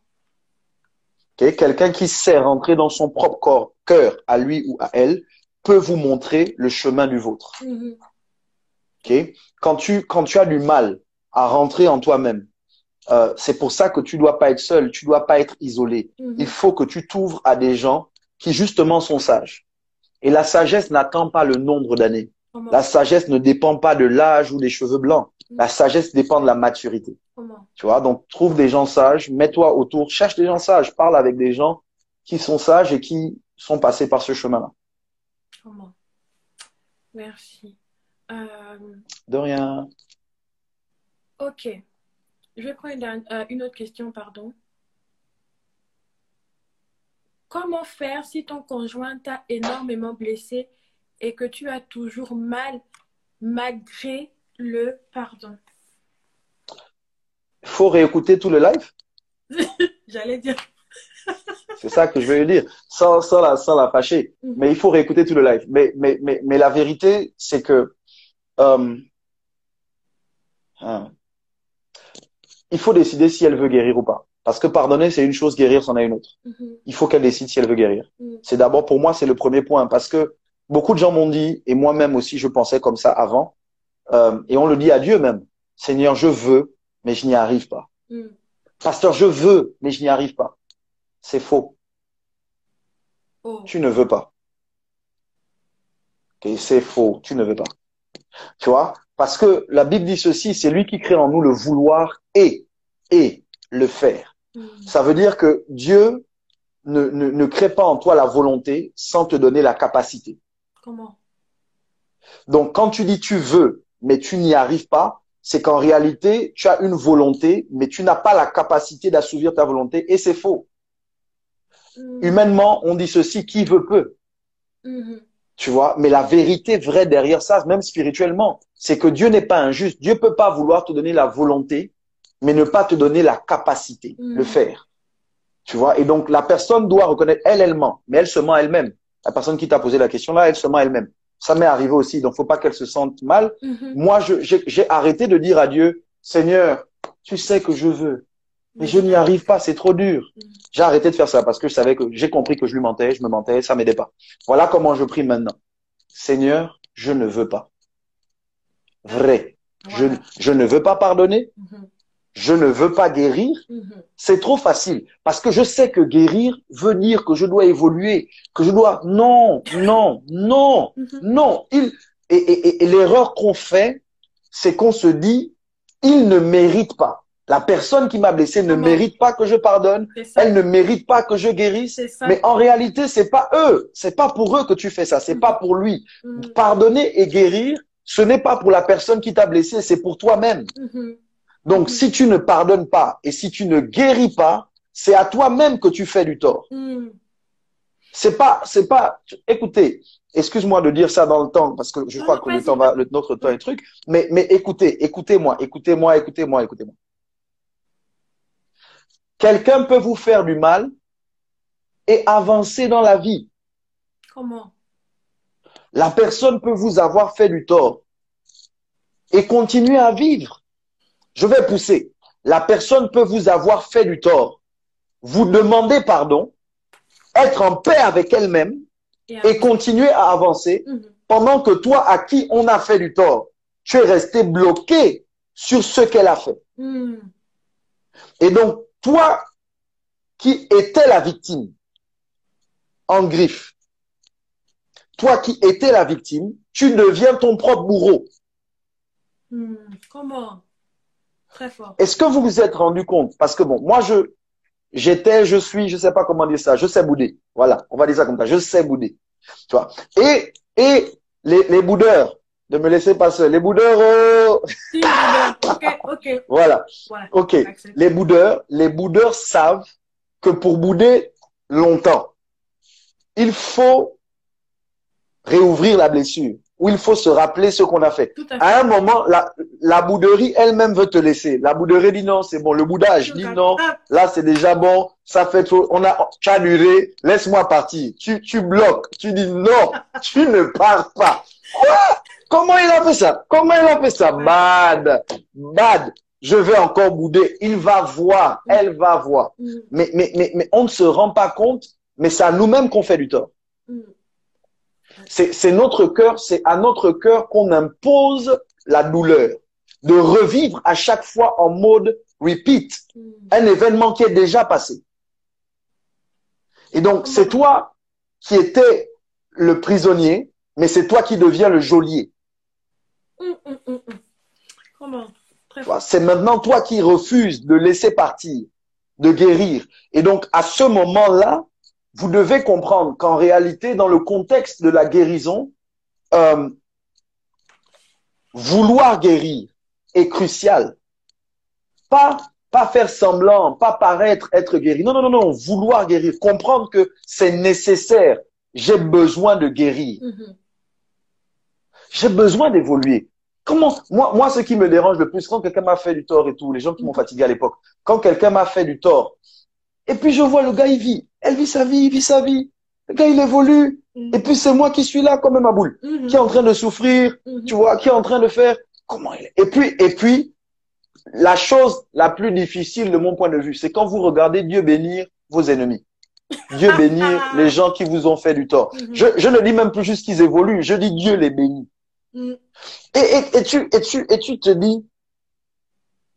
Quelqu'un qui sait rentrer dans son propre corps, cœur, à lui ou à elle, peut vous montrer le chemin du vôtre. Mhm. Ok quand tu quand tu as du mal à rentrer en toi-même, euh, c'est pour ça que tu dois pas être seul, tu dois pas être isolé. Mhm. Il faut que tu t'ouvres à des gens qui justement sont sages. Et la sagesse n'attend pas le nombre d'années. La sagesse ne dépend pas de l'âge ou des cheveux blancs. La sagesse dépend de la maturité. Tu vois, donc trouve des gens sages, mets-toi autour, cherche des gens sages, parle avec des gens qui sont sages et qui sont passés par ce chemin-là. Comment Merci. Euh, De rien. Ok. Je vais prendre une, euh, une autre question, pardon. Comment faire si ton conjoint t'a énormément blessé et que tu as toujours mal malgré le pardon? Il faut réécouter tout le live. [LAUGHS] J'allais dire. [LAUGHS] C'est ça que je veux dire, sans, sans, la, sans la fâcher. Mhm. Mais il faut réécouter tout le live. Mais, mais, mais, mais la vérité, c'est que euh, hein, il faut décider si elle veut guérir ou pas. Parce que pardonner, c'est une chose, guérir, c'en est une autre. Mhm, Il faut qu'elle décide si elle veut guérir. mhm, C'est d'abord, pour moi, c'est le premier point. Parce que beaucoup de gens m'ont dit, et moi-même aussi, je pensais comme ça avant, euh, et on le dit à Dieu même, Seigneur, je veux, mais je n'y arrive pas. mhm. Pasteur, je veux, mais je n'y arrive pas. C'est faux. Oh, Tu ne veux pas. Et c'est faux. Tu ne veux pas. Tu vois? Parce que la Bible dit ceci, c'est lui qui crée en nous le vouloir et, et le faire. mhm, Ça veut dire que Dieu ne, ne, ne crée pas en toi la volonté sans te donner la capacité. Comment? Donc, quand tu dis tu veux, mais tu n'y arrives pas, c'est qu'en réalité, tu as une volonté, mais tu n'as pas la capacité d'assouvir ta volonté et c'est faux. Mhm, Humainement, on dit ceci, qui veut peut. mhm, Tu vois, mais la vérité vraie derrière ça, même spirituellement, c'est que Dieu n'est pas injuste. Dieu peut pas vouloir te donner la volonté, mais ne pas te donner la capacité, Mm. le faire. Tu vois, et donc la personne doit reconnaître, elle, elle ment, mais elle se ment elle-même. La personne qui t'a posé la question là, elle se ment elle-même. Ça m'est arrivé aussi, donc faut pas qu'elle se sente mal. mhm. Moi, j'ai arrêté de dire à Dieu, Seigneur, tu sais que je veux, mais je n'y arrive pas, c'est trop dur. Mm. J'ai arrêté de faire ça parce que je savais que j'ai compris que je lui mentais, je me mentais, ça m'aidait pas. Voilà comment je prie maintenant. Seigneur, je ne veux pas. Vrai. Je, Voilà. je ne veux pas pardonner, je ne veux pas guérir. mhm. C'est trop facile parce que je sais que guérir veut dire que je dois évoluer, que je dois. Non, non, non, Mhm. non. Il et, et, et- et l'erreur qu'on fait, c'est qu'on se dit, il ne mérite pas. La personne qui m'a blessé ne Comment mérite pas que je pardonne. Elle ne mérite pas que je guérisse. Mais en réalité, c'est pas eux. C'est pas pour eux que tu fais ça. C'est pas pour lui. Pardonner et guérir, ce n'est pas pour la personne qui t'a blessé, c'est pour toi-même. Donc, si tu ne pardonnes pas et si tu ne guéris pas, c'est à toi-même que tu fais du tort. Mhm. C'est pas, c'est pas, écoutez, excuse-moi de dire ça dans le temps parce que je crois que le temps va, le, notre temps est truc. Mais, mais écoutez, écoutez-moi, écoutez-moi, écoutez-moi, écoutez-moi. Quelqu'un peut vous faire du mal et avancer dans la vie. Comment? La personne peut vous avoir fait du tort et continuer à vivre. Je vais pousser. La personne peut vous avoir fait du tort, vous demander pardon, être en paix avec elle-même Et continuer à avancer Mhm. pendant que toi, à qui on a fait du tort, tu es resté bloqué sur ce qu'elle a fait. Mhm. Et donc, toi qui étais la victime, en griffe, toi qui étais la victime, tu deviens ton propre bourreau. Mhm. Comment? Très fort. Est-ce que vous vous êtes rendu compte? Parce que bon, moi je, j'étais, je suis, je sais pas comment dire ça, je sais bouder. Voilà, on va dire ça comme ça, je sais bouder. Tu vois? Et et les, les boudeurs, de me laisser passer, les boudeurs, oh, Si, leader. Ok, ok. voilà, Voilà. ok. Les boudeurs, les boudeurs savent que pour bouder longtemps, il faut réouvrir la blessure, ou il faut se rappeler ce qu'on a fait. Tout à fait. À un moment, la, la bouderie elle-même veut te laisser. La bouderie dit non, c'est bon. Le boudage dit non, là c'est déjà bon, ça fait trop. On a, tu as duré, laisse-moi partir. Tu, tu bloques, tu dis non, tu ne pars pas. Quoi? Comment il a fait ça? Comment il a fait ça? Bad, bad. Je vais encore bouder. Il va voir, elle va voir. mhm, Mais, mais, mais, mais on ne se rend pas compte, mais c'est à nous-mêmes qu'on fait du tort. mhm. C'est notre cœur, c'est à notre cœur qu'on impose la douleur. De revivre à chaque fois en mode repeat Mhm. un événement qui est déjà passé. Et donc, c'est toi qui étais le prisonnier, mais c'est toi qui deviens le geôlier. Comment? C'est maintenant toi qui refuses de laisser partir, de guérir. Et donc, à ce moment-là, vous devez comprendre qu'en réalité, dans le contexte de la guérison, euh, vouloir guérir est crucial. Pas, pas faire semblant, pas paraître être guéri. Non, non, non, non, vouloir guérir, comprendre que c'est nécessaire. J'ai besoin de guérir. Mm-hmm. J'ai besoin d'évoluer. Comment, moi, moi, ce qui me dérange le plus, quand quelqu'un m'a fait du tort et tout, les gens qui m'ont mm-hmm. fatigué à l'époque, quand quelqu'un m'a fait du tort, et puis je vois le gars, il vit, elle vit sa vie, il vit sa vie. Le gars, il évolue. Mm-hmm. Et puis c'est moi qui suis là comme ma boule, qui est en train de souffrir, tu vois, qui est en train de faire. Comment il est Et puis, et puis, la chose la plus difficile de mon point de vue, c'est quand vous regardez Dieu bénir vos ennemis. Dieu [LAUGHS] bénir les gens qui vous ont fait du tort. Je, je ne dis même plus juste qu'ils évoluent, je dis Dieu les bénit. Mm. Et, et, et, tu, et, tu, et tu te dis,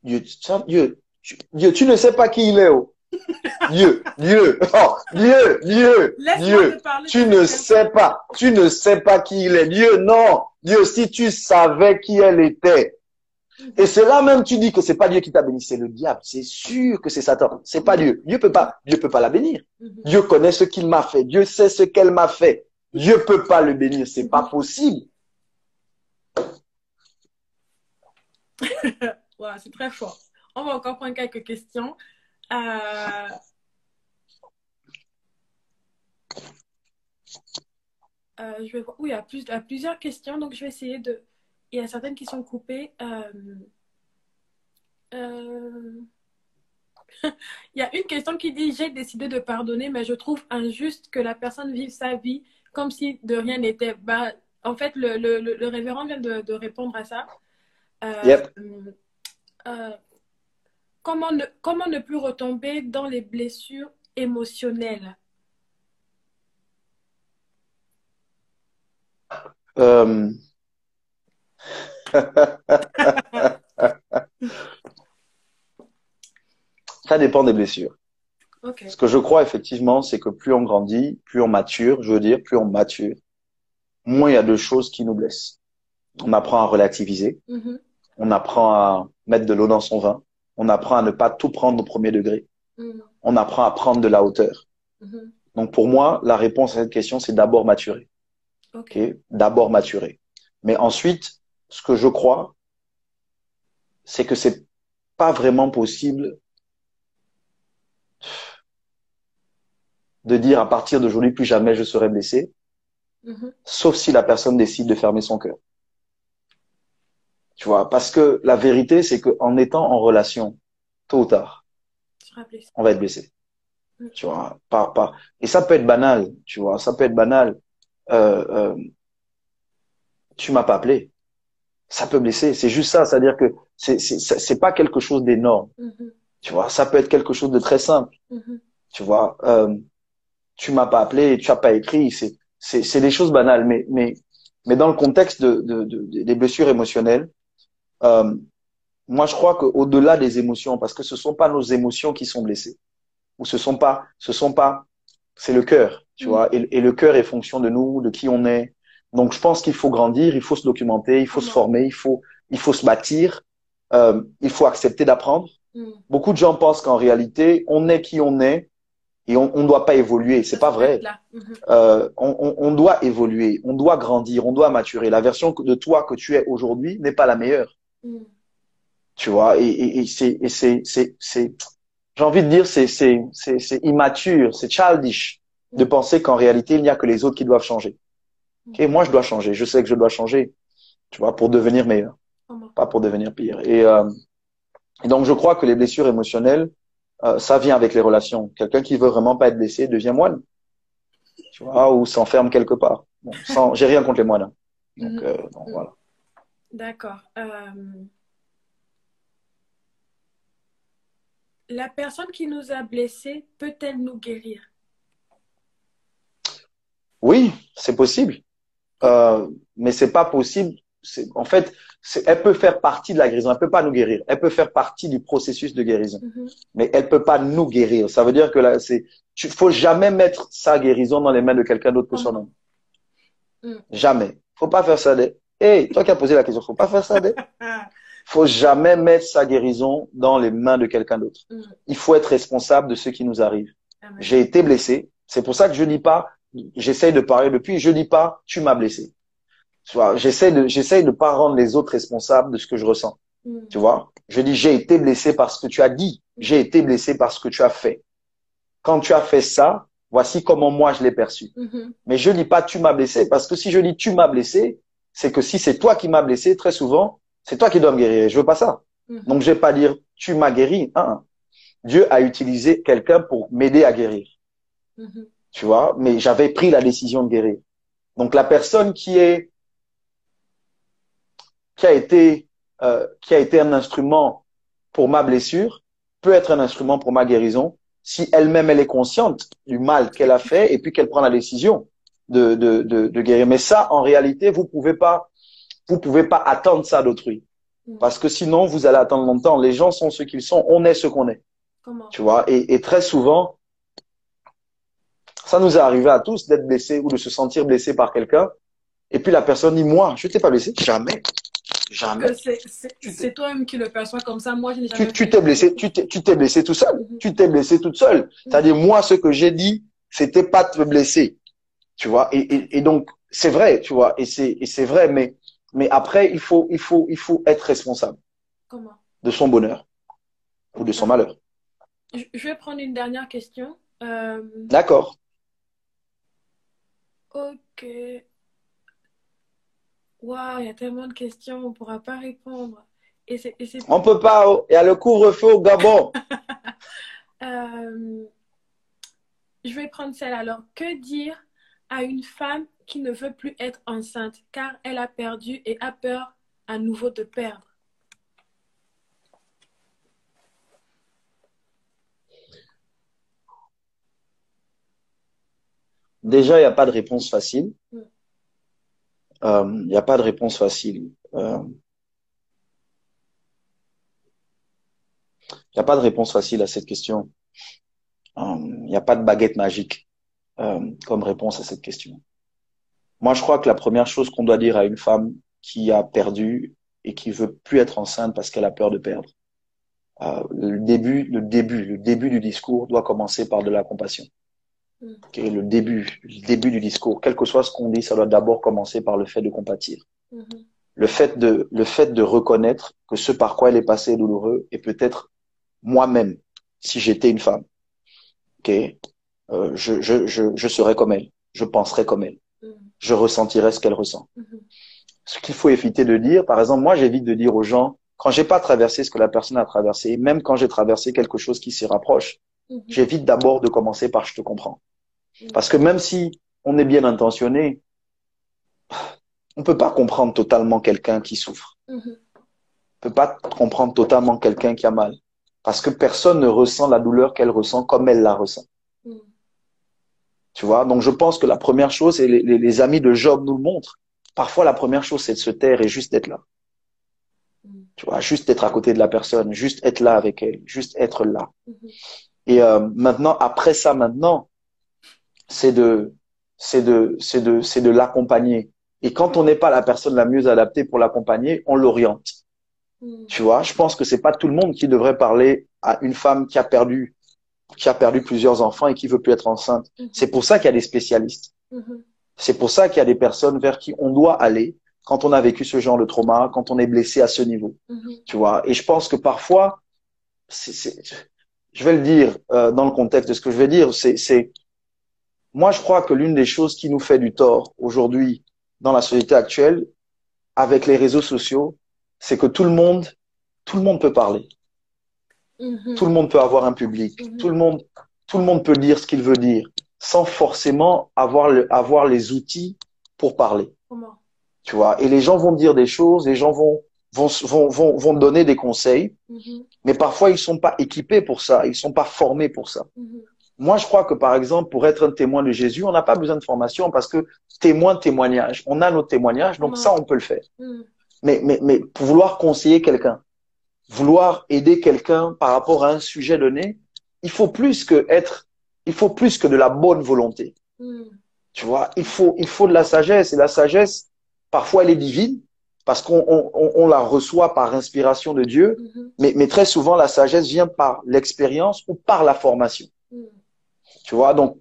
Dieu, Dieu, tu, Dieu, tu ne sais pas qui il est. Oh. Dieu, Dieu, oh, Dieu, Dieu, Dieu, tu ne sais pas, tu ne sais pas qui il est. Dieu, non, Dieu, si tu savais qui elle était. Et c'est là même tu dis que c'est pas Dieu qui t'a béni, c'est le diable. C'est sûr que c'est Satan. C'est pas Dieu. Dieu peut pas, Dieu peut pas la bénir. Mhm. Dieu connaît ce qu'il m'a fait. Dieu sait ce qu'elle m'a fait. Dieu peut pas le bénir. C'est pas possible. [LAUGHS] voilà, c'est très fort. On va encore prendre quelques questions. Euh... Euh, je vais voir. Oui, il y, a plus, il y a plusieurs questions, donc je vais essayer de. Il y a certaines qui sont coupées. Euh... euh [LAUGHS] il y a une question qui dit J'ai décidé de pardonner, mais je trouve injuste que la personne vive sa vie comme si de rien n'était. Bah, en fait, le, le, le, révérend vient de, de, répondre à ça. Yep. Euh, comment ne, comment ne plus retomber dans les blessures émotionnelles? Euh... [LAUGHS] Ça dépend des blessures. Ce que je crois effectivement, c'est que plus on grandit, plus on mature, je veux dire, plus on mature, moins il y a de choses qui nous blessent. On apprend à relativiser, mm-hmm. on apprend à mettre de l'eau dans son vin, on apprend à ne pas tout prendre au premier degré. Mm. On apprend à prendre de la hauteur. Mm-hmm. Donc pour moi, la réponse à cette question, c'est d'abord maturer. Ok. D'abord maturer. Mais ensuite, ce que je crois, c'est que c'est pas vraiment possible de dire à partir d'aujourd'hui plus jamais je serai blessé, mm-hmm. sauf si la personne décide de fermer son cœur. Tu vois, parce que la vérité, c'est qu'en étant en relation, tôt ou tard, on va être blessé. Mm. Tu vois, pas, pas. Et ça peut être banal, tu vois, ça peut être banal. Euh, euh, tu m'as pas appelé. Ça peut blesser. C'est juste ça. C'est-à-dire que c'est, c'est, c'est pas quelque chose d'énorme. Mm-hmm. Tu vois, ça peut être quelque chose de très simple. Mm-hmm. Tu vois, euh, tu m'as pas appelé, tu as pas écrit. C'est, c'est, c'est des choses banales. Mais, mais, mais dans le contexte de, de, de des blessures émotionnelles, euh, moi, je crois qu'au-delà des émotions, parce que ce sont pas nos émotions qui sont blessées, ou ce sont pas, ce sont pas, c'est le cœur, tu mm. vois, et, le cœur est fonction de nous, de qui on est. Donc, je pense qu'il faut grandir, il faut se documenter, il faut se former, il faut, il faut se bâtir, euh, il faut accepter d'apprendre. Mm. Beaucoup de gens pensent qu'en réalité, on est qui on est et on ne doit pas évoluer. C'est pas vrai. Mm-hmm. Euh, on, on, on, doit évoluer, on doit grandir, on doit maturer. La version de toi que tu es aujourd'hui n'est pas la meilleure. Mm. Tu vois, et, et, et c'est, c'est, c'est, c'est, j'ai envie de dire, c'est, c'est, c'est, c'est immature, c'est childish de mm. penser qu'en réalité, il n'y a que les autres qui doivent changer. Et mm. moi, je dois changer. Je sais que je dois changer, tu vois, pour devenir meilleur, pas pour devenir pire. Et, euh, et donc, je crois que les blessures émotionnelles, euh, ça vient avec les relations. Quelqu'un qui veut vraiment pas être blessé devient moine, tu vois, ou s'enferme quelque part. Bon, sans, j'ai rien contre les moines. Hein. Donc, euh, donc voilà. D'accord. Euh, la personne qui nous a blessés peut-elle nous guérir? Oui, c'est possible. Euh, mais c'est pas possible. En fait, elle peut faire partie de la guérison. Elle peut pas nous guérir. Elle peut faire partie du processus de guérison. Mm-hmm. Mais elle peut pas nous guérir. Ça veut dire que là, c'est, tu faut jamais mettre sa guérison dans les mains de quelqu'un d'autre que son homme. Mm. Jamais. Faut pas faire ça. Hey, toi qui as posé la question, faut pas faire ça, [LAUGHS] faut jamais mettre sa guérison dans les mains de quelqu'un d'autre. Mm. Il faut être responsable de ce qui nous arrive. Amen. J'ai été blessé. C'est pour ça que je dis pas, j'essaye de parler depuis, je dis pas, tu m'as blessé. Tu vois, j'essaie de, j'essaye de pas rendre les autres responsables de ce que je ressens. Mm. Tu vois? Je dis, j'ai été blessé parce que tu as dit. J'ai été blessé parce que tu as fait. Quand tu as fait ça, voici comment moi je l'ai perçu. Mhm. Mais je dis pas tu m'as blessé parce que si je dis tu m'as blessé, c'est que si c'est toi qui m'as blessé, très souvent, c'est toi qui dois me guérir. Je veux pas ça. Mhm. Donc je vais pas dire tu m'as guéri. Hein. Dieu a utilisé quelqu'un pour m'aider à guérir. Mhm. Tu vois, mais j'avais pris la décision de guérir. Donc la personne qui est qui a été euh, qui a été un instrument pour ma blessure peut être un instrument pour ma guérison si elle-même elle est consciente du mal qu'elle a fait et puis qu'elle prend la décision de, de, de, de guérir. Mais ça, en réalité, vous pouvez pas vous pouvez pas attendre ça d'autrui Mm. parce que sinon vous allez attendre longtemps. Les gens sont ce qu'ils sont, on est ce qu'on est. Comment? Tu vois, et, et très souvent, ça nous est arrivé à tous d'être blessés ou de se sentir blessé par quelqu'un. Et puis la personne dit, moi, je t'ai pas blessé. Jamais. Jamais. Que c'est- toi-même qui le perçois comme ça. Moi, je n'ai jamais Tu t'es blessé, tu t'es tu t'es blessé tout seul. Mhm. Tu t'es blessé toute seule. C'est-à-dire, moi, ce que j'ai dit, c'était pas de te blesser. Tu vois, et, et, et donc, c'est vrai, tu vois, et c'est et c'est vrai, mais, mais après, il faut, il faut, il faut être responsable Comment? de son bonheur ou de son malheur. Je vais prendre une dernière question. Euh, D'accord. ok. Waouh, il y a tellement de questions, on ne pourra pas répondre. Et c'est, et On peut pas, oh, il y a le couvre-feu au Gabon. [LAUGHS] euh, je vais prendre celle alors. Que dire à une femme qui ne veut plus être enceinte car elle a perdu et a peur à nouveau de perdre? Déjà, il n'y a pas de réponse facile. Euh, Il n'y a pas de réponse facile. Euh, Il n'y a pas de réponse facile à cette question. Euh, Il n'y a pas de baguette magique comme réponse à cette question. Moi, je crois que la première chose qu'on doit dire à une femme qui a perdu et qui veut plus être enceinte parce qu'elle a peur de perdre, euh, le début, le début, le début du discours doit commencer par de la compassion. Mm. Ok, le début, le début du discours, quel que soit ce qu'on dit, ça doit d'abord commencer par le fait de compatir. Mhm. Le fait de, le fait de reconnaître que ce par quoi elle est passée est douloureux et peut-être moi-même, si j'étais une femme, ok, euh, je, je, je, je serais comme elle, je penserais comme elle, Mhm. je ressentirais ce qu'elle ressent. Mhm. Ce qu'il faut éviter de dire, par exemple, moi j'évite de dire aux gens, quand j'ai pas traversé ce que la personne a traversé, même quand j'ai traversé quelque chose qui s'y rapproche, Mhm. j'évite d'abord de commencer par je te comprends. Parce que même si on est bien intentionné, on peut pas comprendre totalement quelqu'un qui souffre. On peut pas comprendre totalement quelqu'un qui a mal. Parce que personne ne ressent la douleur qu'elle ressent comme elle la ressent. Tu vois? Donc je pense que la première chose, et les, les, les amis de Job nous le montrent, parfois la première chose c'est de se taire et juste d'être là. Tu vois? Juste être à côté de la personne, juste être là avec elle, juste être là. Mhm. Et euh, maintenant, après ça, maintenant, c'est de, c'est de, c'est de, c'est de l'accompagner. Et quand on n'est pas la personne la mieux adaptée pour l'accompagner, on l'oriente. Mhm. Tu vois, je pense que c'est pas tout le monde qui devrait parler à une femme qui a perdu, qui a perdu plusieurs enfants et qui veut plus être enceinte. Mhm. C'est pour ça qu'il y a des spécialistes. Mhm. C'est pour ça qu'il y a des personnes vers qui on doit aller quand on a vécu ce genre de trauma, quand on est blessé à ce niveau. Mhm. Tu vois. Et je pense que parfois, c'est, c'est, je vais le dire euh, dans le contexte de ce que je vais dire, c'est, c'est, moi je crois que l'une des choses qui nous fait du tort aujourd'hui dans la société actuelle, avec les réseaux sociaux, c'est que tout le monde, tout le monde peut parler, Mhm. tout le monde peut avoir un public, Mhm. tout le monde, tout le monde peut dire ce qu'il veut dire, sans forcément avoir le, avoir les outils pour parler. Comment? Tu vois. Et les gens vont dire des choses, les gens vont vont vont vont, vont donner des conseils, Mhm. mais parfois ils sont pas équipés pour ça, ils sont pas formés pour ça. Moi, je crois que par exemple, pour être un témoin de Jésus, on n'a pas besoin de formation parce que témoin, témoignage, on a nos témoignages, donc ça, on peut le faire. Mais, mais, mais pour vouloir conseiller quelqu'un, vouloir aider quelqu'un par rapport à un sujet donné, il faut plus que être, il faut plus que de la bonne volonté. Mhm. Tu vois, il faut, il faut de la sagesse et la sagesse, parfois elle est divine, parce qu'on on, on, la reçoit par inspiration de Dieu, Mhm. mais, mais très souvent la sagesse vient par l'expérience ou par la formation. Mhm. Tu vois, donc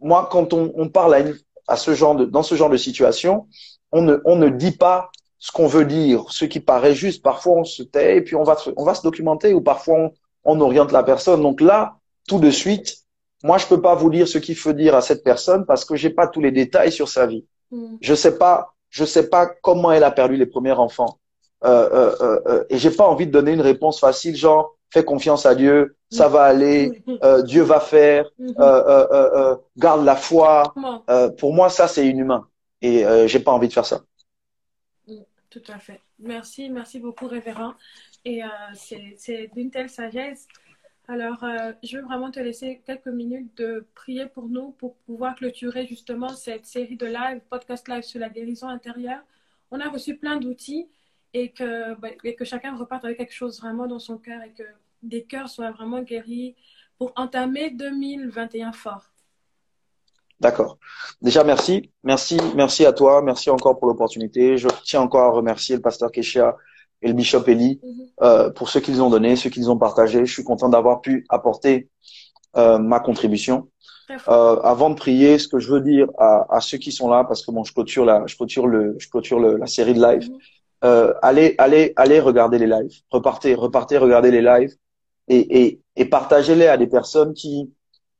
moi quand on, on parle à, une, à ce genre de dans ce genre de situation, on ne on ne dit pas ce qu'on veut dire, ce qui paraît juste. Parfois on se tait et puis on va se- on va se documenter ou parfois on, on oriente la personne. Donc là, tout de suite, moi je peux pas vous dire ce qu'il faut dire à cette personne parce que j'ai pas tous les détails sur sa vie. Mhm. Je sais pas, je sais pas comment elle a perdu les premiers enfants. Euh, euh, euh, euh, et j'ai pas envie de donner une réponse facile, genre fais confiance à Dieu, ça va aller, Mhm. euh, Dieu va faire, Mhm. euh, euh, euh, euh, garde la foi. Euh, pour moi, ça c'est inhumain et euh, j'ai pas envie de faire ça. Tout à fait. Merci, merci beaucoup, révérend. Et euh, c'est d'une telle sagesse. Alors, euh, je veux vraiment te laisser quelques minutes de prier pour nous, pour pouvoir clôturer justement cette série de live, podcast live sur la guérison intérieure. On a reçu plein d'outils et que, bah, et que chacun reparte avec quelque chose vraiment dans son cœur et que des cœurs soient vraiment guéris pour entamer 2021 fort. D'accord. Déjà, merci. Merci, merci à toi. Merci encore pour l'opportunité. Je tiens encore à remercier le pasteur Keshia et le bishop Eli Mhm. euh, pour ce qu'ils ont donné, ce qu'ils ont partagé. Je suis content d'avoir pu apporter euh, ma contribution. Euh, avant de prier, ce que je veux dire à, à ceux qui sont là, parce que bon, je clôture la, je clôture le, je clôture le, la série de live. Mhm. Euh, allez, allez, allez regarder les lives. Repartez, repartez, regardez les lives et, et, et partagez-les à des personnes qui,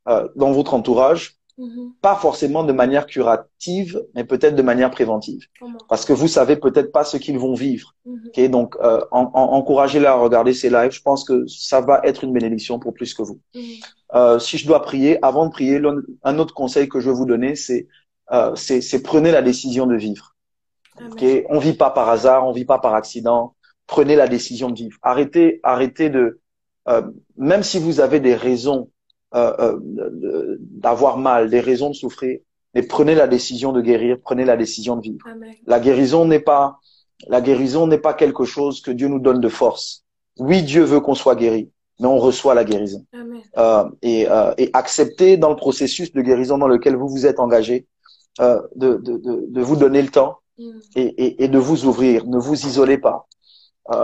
euh, dans votre entourage, Mhm. pas forcément de manière curative, mais peut-être de manière préventive. Parce que vous savez peut-être pas ce qu'ils vont vivre. Mhm. ok Donc, euh, en, en- encouragez-les à regarder ces lives. Je pense que ça va être une bénédiction pour plus que vous. Mhm. Euh, si je dois prier, avant de prier, un autre conseil que je veux vous donner, c'est euh, c'est c'est prenez la décision de vivre. Amen. ok on vit pas par hasard, on vit pas par accident. Prenez la décision de vivre. Arrêtez, arrêtez de, euh, même si vous avez des raisons euh, euh, d'avoir mal, des raisons de souffrir, mais prenez la décision de guérir, prenez la décision de vivre. Amen. La guérison n'est pas, la guérison n'est pas quelque chose que Dieu nous donne de force. Oui, Dieu veut qu'on soit guéri, mais on reçoit la guérison. Amen. Euh, et, euh, et accepter dans le processus de guérison dans lequel vous vous êtes engagé, euh, de, de, de, de vous donner le temps Mhm. et, et, et de vous ouvrir. Ne vous isolez pas.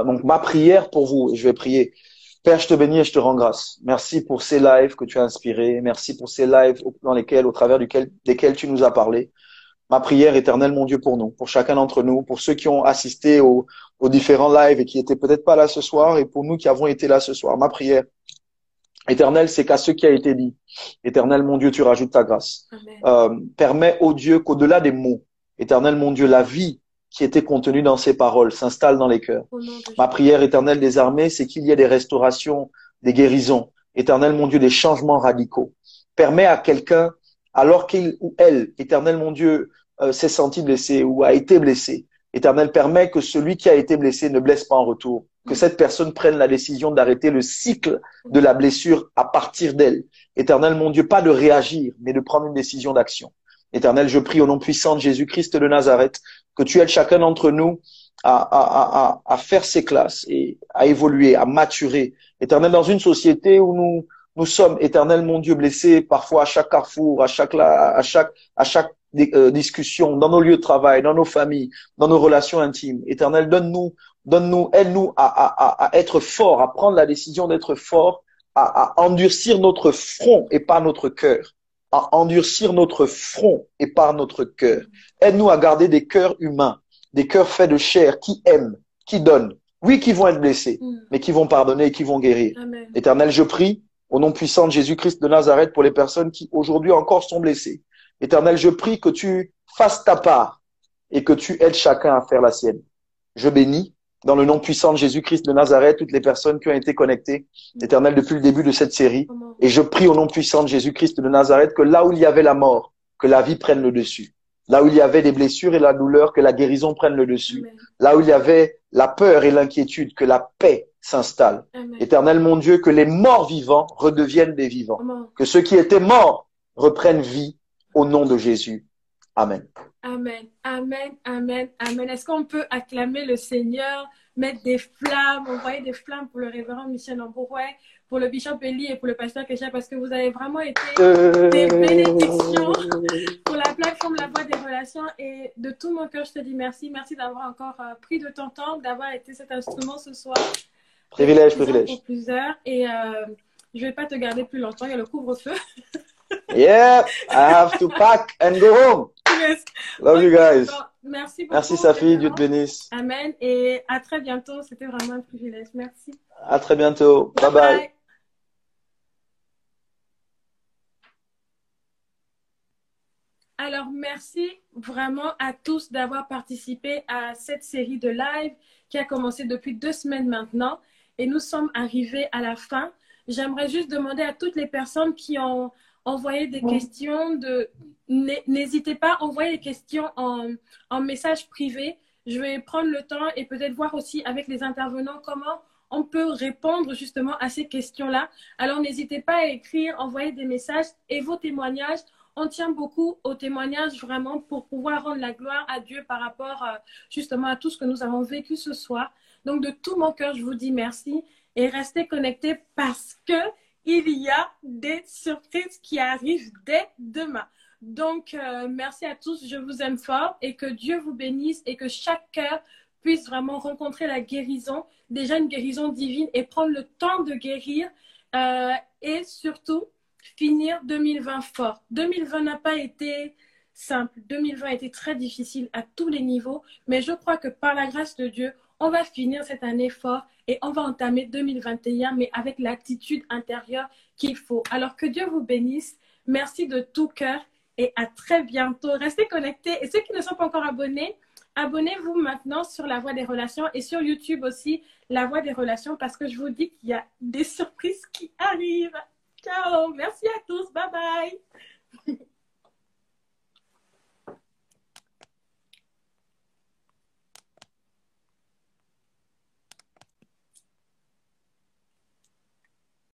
Donc ma prière pour vous, et je vais prier. Père, je te bénis et je te rends grâce. Merci pour ces lives que tu as inspirés. Merci pour ces lives dans lesquels, au travers duquel, desquels tu nous as parlé. Ma prière éternelle, mon Dieu, pour nous, pour chacun d'entre nous, pour ceux qui ont assisté aux, aux différents lives et qui étaient peut-être pas là ce soir, et pour nous qui avons été là ce soir. Ma prière éternelle, c'est qu'à ce qui a été dit, éternel, mon Dieu, tu rajoutes ta grâce Amen. euh, permet au Dieu qu'au-delà des mots, éternel mon Dieu, la vie qui était contenue dans ces paroles s'installe dans les cœurs. Ma prière éternelle des armées, c'est qu'il y ait des restaurations, des guérisons, éternel mon Dieu, des changements radicaux. Permet à quelqu'un, alors qu'il ou elle, éternel mon Dieu, euh, s'est senti blessé ou a été blessé, éternel, permet que celui qui a été blessé ne blesse pas en retour. Que cette personne prenne la décision d'arrêter le cycle de la blessure à partir d'elle. Éternel mon Dieu, pas de réagir, mais de prendre une décision d'action. Éternel, je prie au nom puissant de Jésus-Christ de Nazareth que tu aides chacun d'entre nous à, à, à, à faire ses classes et à évoluer, à maturer. Éternel, dans une société où nous, nous sommes, éternel mon Dieu, blessés parfois à chaque carrefour, à chaque, à chaque, à chaque euh, discussion, dans nos lieux de travail, dans nos familles, dans nos relations intimes. Éternel, donne-nous, donne-nous, aide-nous à, à, à être fort, à prendre la décision d'être fort, à, à endurcir notre front et pas notre cœur à endurcir notre front et par notre cœur. Aide-nous à garder des cœurs humains, des cœurs faits de chair, qui aiment, qui donnent. Oui, qui vont être blessés, Mm. mais qui vont pardonner et qui vont guérir. Amen. Éternel, je prie au nom puissant de Jésus-Christ de Nazareth pour les personnes qui aujourd'hui encore sont blessées. Éternel, je prie que tu fasses ta part et que tu aides chacun à faire la sienne. Je bénis dans le nom puissant de Jésus-Christ de Nazareth toutes les personnes qui ont été connectées, Éternel, depuis le début de cette série. Et je prie au nom puissant de Jésus-Christ de Nazareth que là où il y avait la mort, que la vie prenne le dessus. Là où il y avait des blessures et la douleur, que la guérison prenne le dessus. Amen. Là où il y avait la peur et l'inquiétude, que la paix s'installe. Éternel mon Dieu, que les morts vivants redeviennent des vivants. Que ceux qui étaient morts reprennent vie au nom de Jésus. Amen. Amen, amen, amen, amen. Est-ce qu'on peut acclamer le Seigneur, mettre des flammes, envoyer des flammes pour le révérend Michel Ambourouet, pour le Bishop Eli et pour le pasteur Kesha parce que vous avez vraiment été des bénédictions [LAUGHS] pour la plateforme La Voix des Relations. Et de tout mon cœur, je te dis merci. Merci d'avoir encore euh, pris de ton temps, d'avoir été cet instrument ce soir. Privilège, privilège. Pour plusieurs. Et euh, je ne vais pas te garder plus longtemps. Il y a le couvre-feu. [LAUGHS] yeah, I have to pack and go home. Yes. Love you guys. merci beaucoup. Merci Safi, Dieu te bénisse. Amen. Et à très bientôt. C'était vraiment un privilège. Merci. À très bientôt. bye. bye. Alors, merci vraiment à tous d'avoir participé à cette série de live qui a commencé depuis deux semaines maintenant. Et nous sommes arrivés à la fin. J'aimerais juste demander à toutes les personnes qui ont envoyé des questions de n'hésitez pas à envoyer des questions en, en message privé. Je vais prendre le temps et peut-être voir aussi avec les intervenants comment on peut répondre justement à ces questions-là. Alors n'hésitez pas à écrire, envoyer des messages et vos témoignages on tient beaucoup aux témoignages vraiment pour pouvoir rendre la gloire à Dieu par rapport euh, justement à tout ce que nous avons vécu ce soir. Donc de tout mon cœur, je vous dis merci et restez connectés parce que il y a des surprises qui arrivent dès demain. Donc euh, merci à tous, je vous aime fort et que Dieu vous bénisse et que chaque cœur puisse vraiment rencontrer la guérison, déjà une guérison divine et prendre le temps de guérir euh, et surtout finir 2020 fort. 2020 n'a pas été simple. 2020 a été très difficile à tous les niveaux, mais je crois que par la grâce de Dieu, on va finir cette année fort et on va entamer 2021, mais avec l'attitude intérieure qu'il faut. Alors que Dieu vous bénisse. Merci de tout cœur et à très bientôt. Restez connectés et ceux qui ne sont pas encore abonnés, abonnez-vous maintenant sur La Voix des Relations et sur YouTube aussi, La Voix des Relations, parce que je vous dis qu'il y a des surprises qui Ciao, merci à tous, bye bye.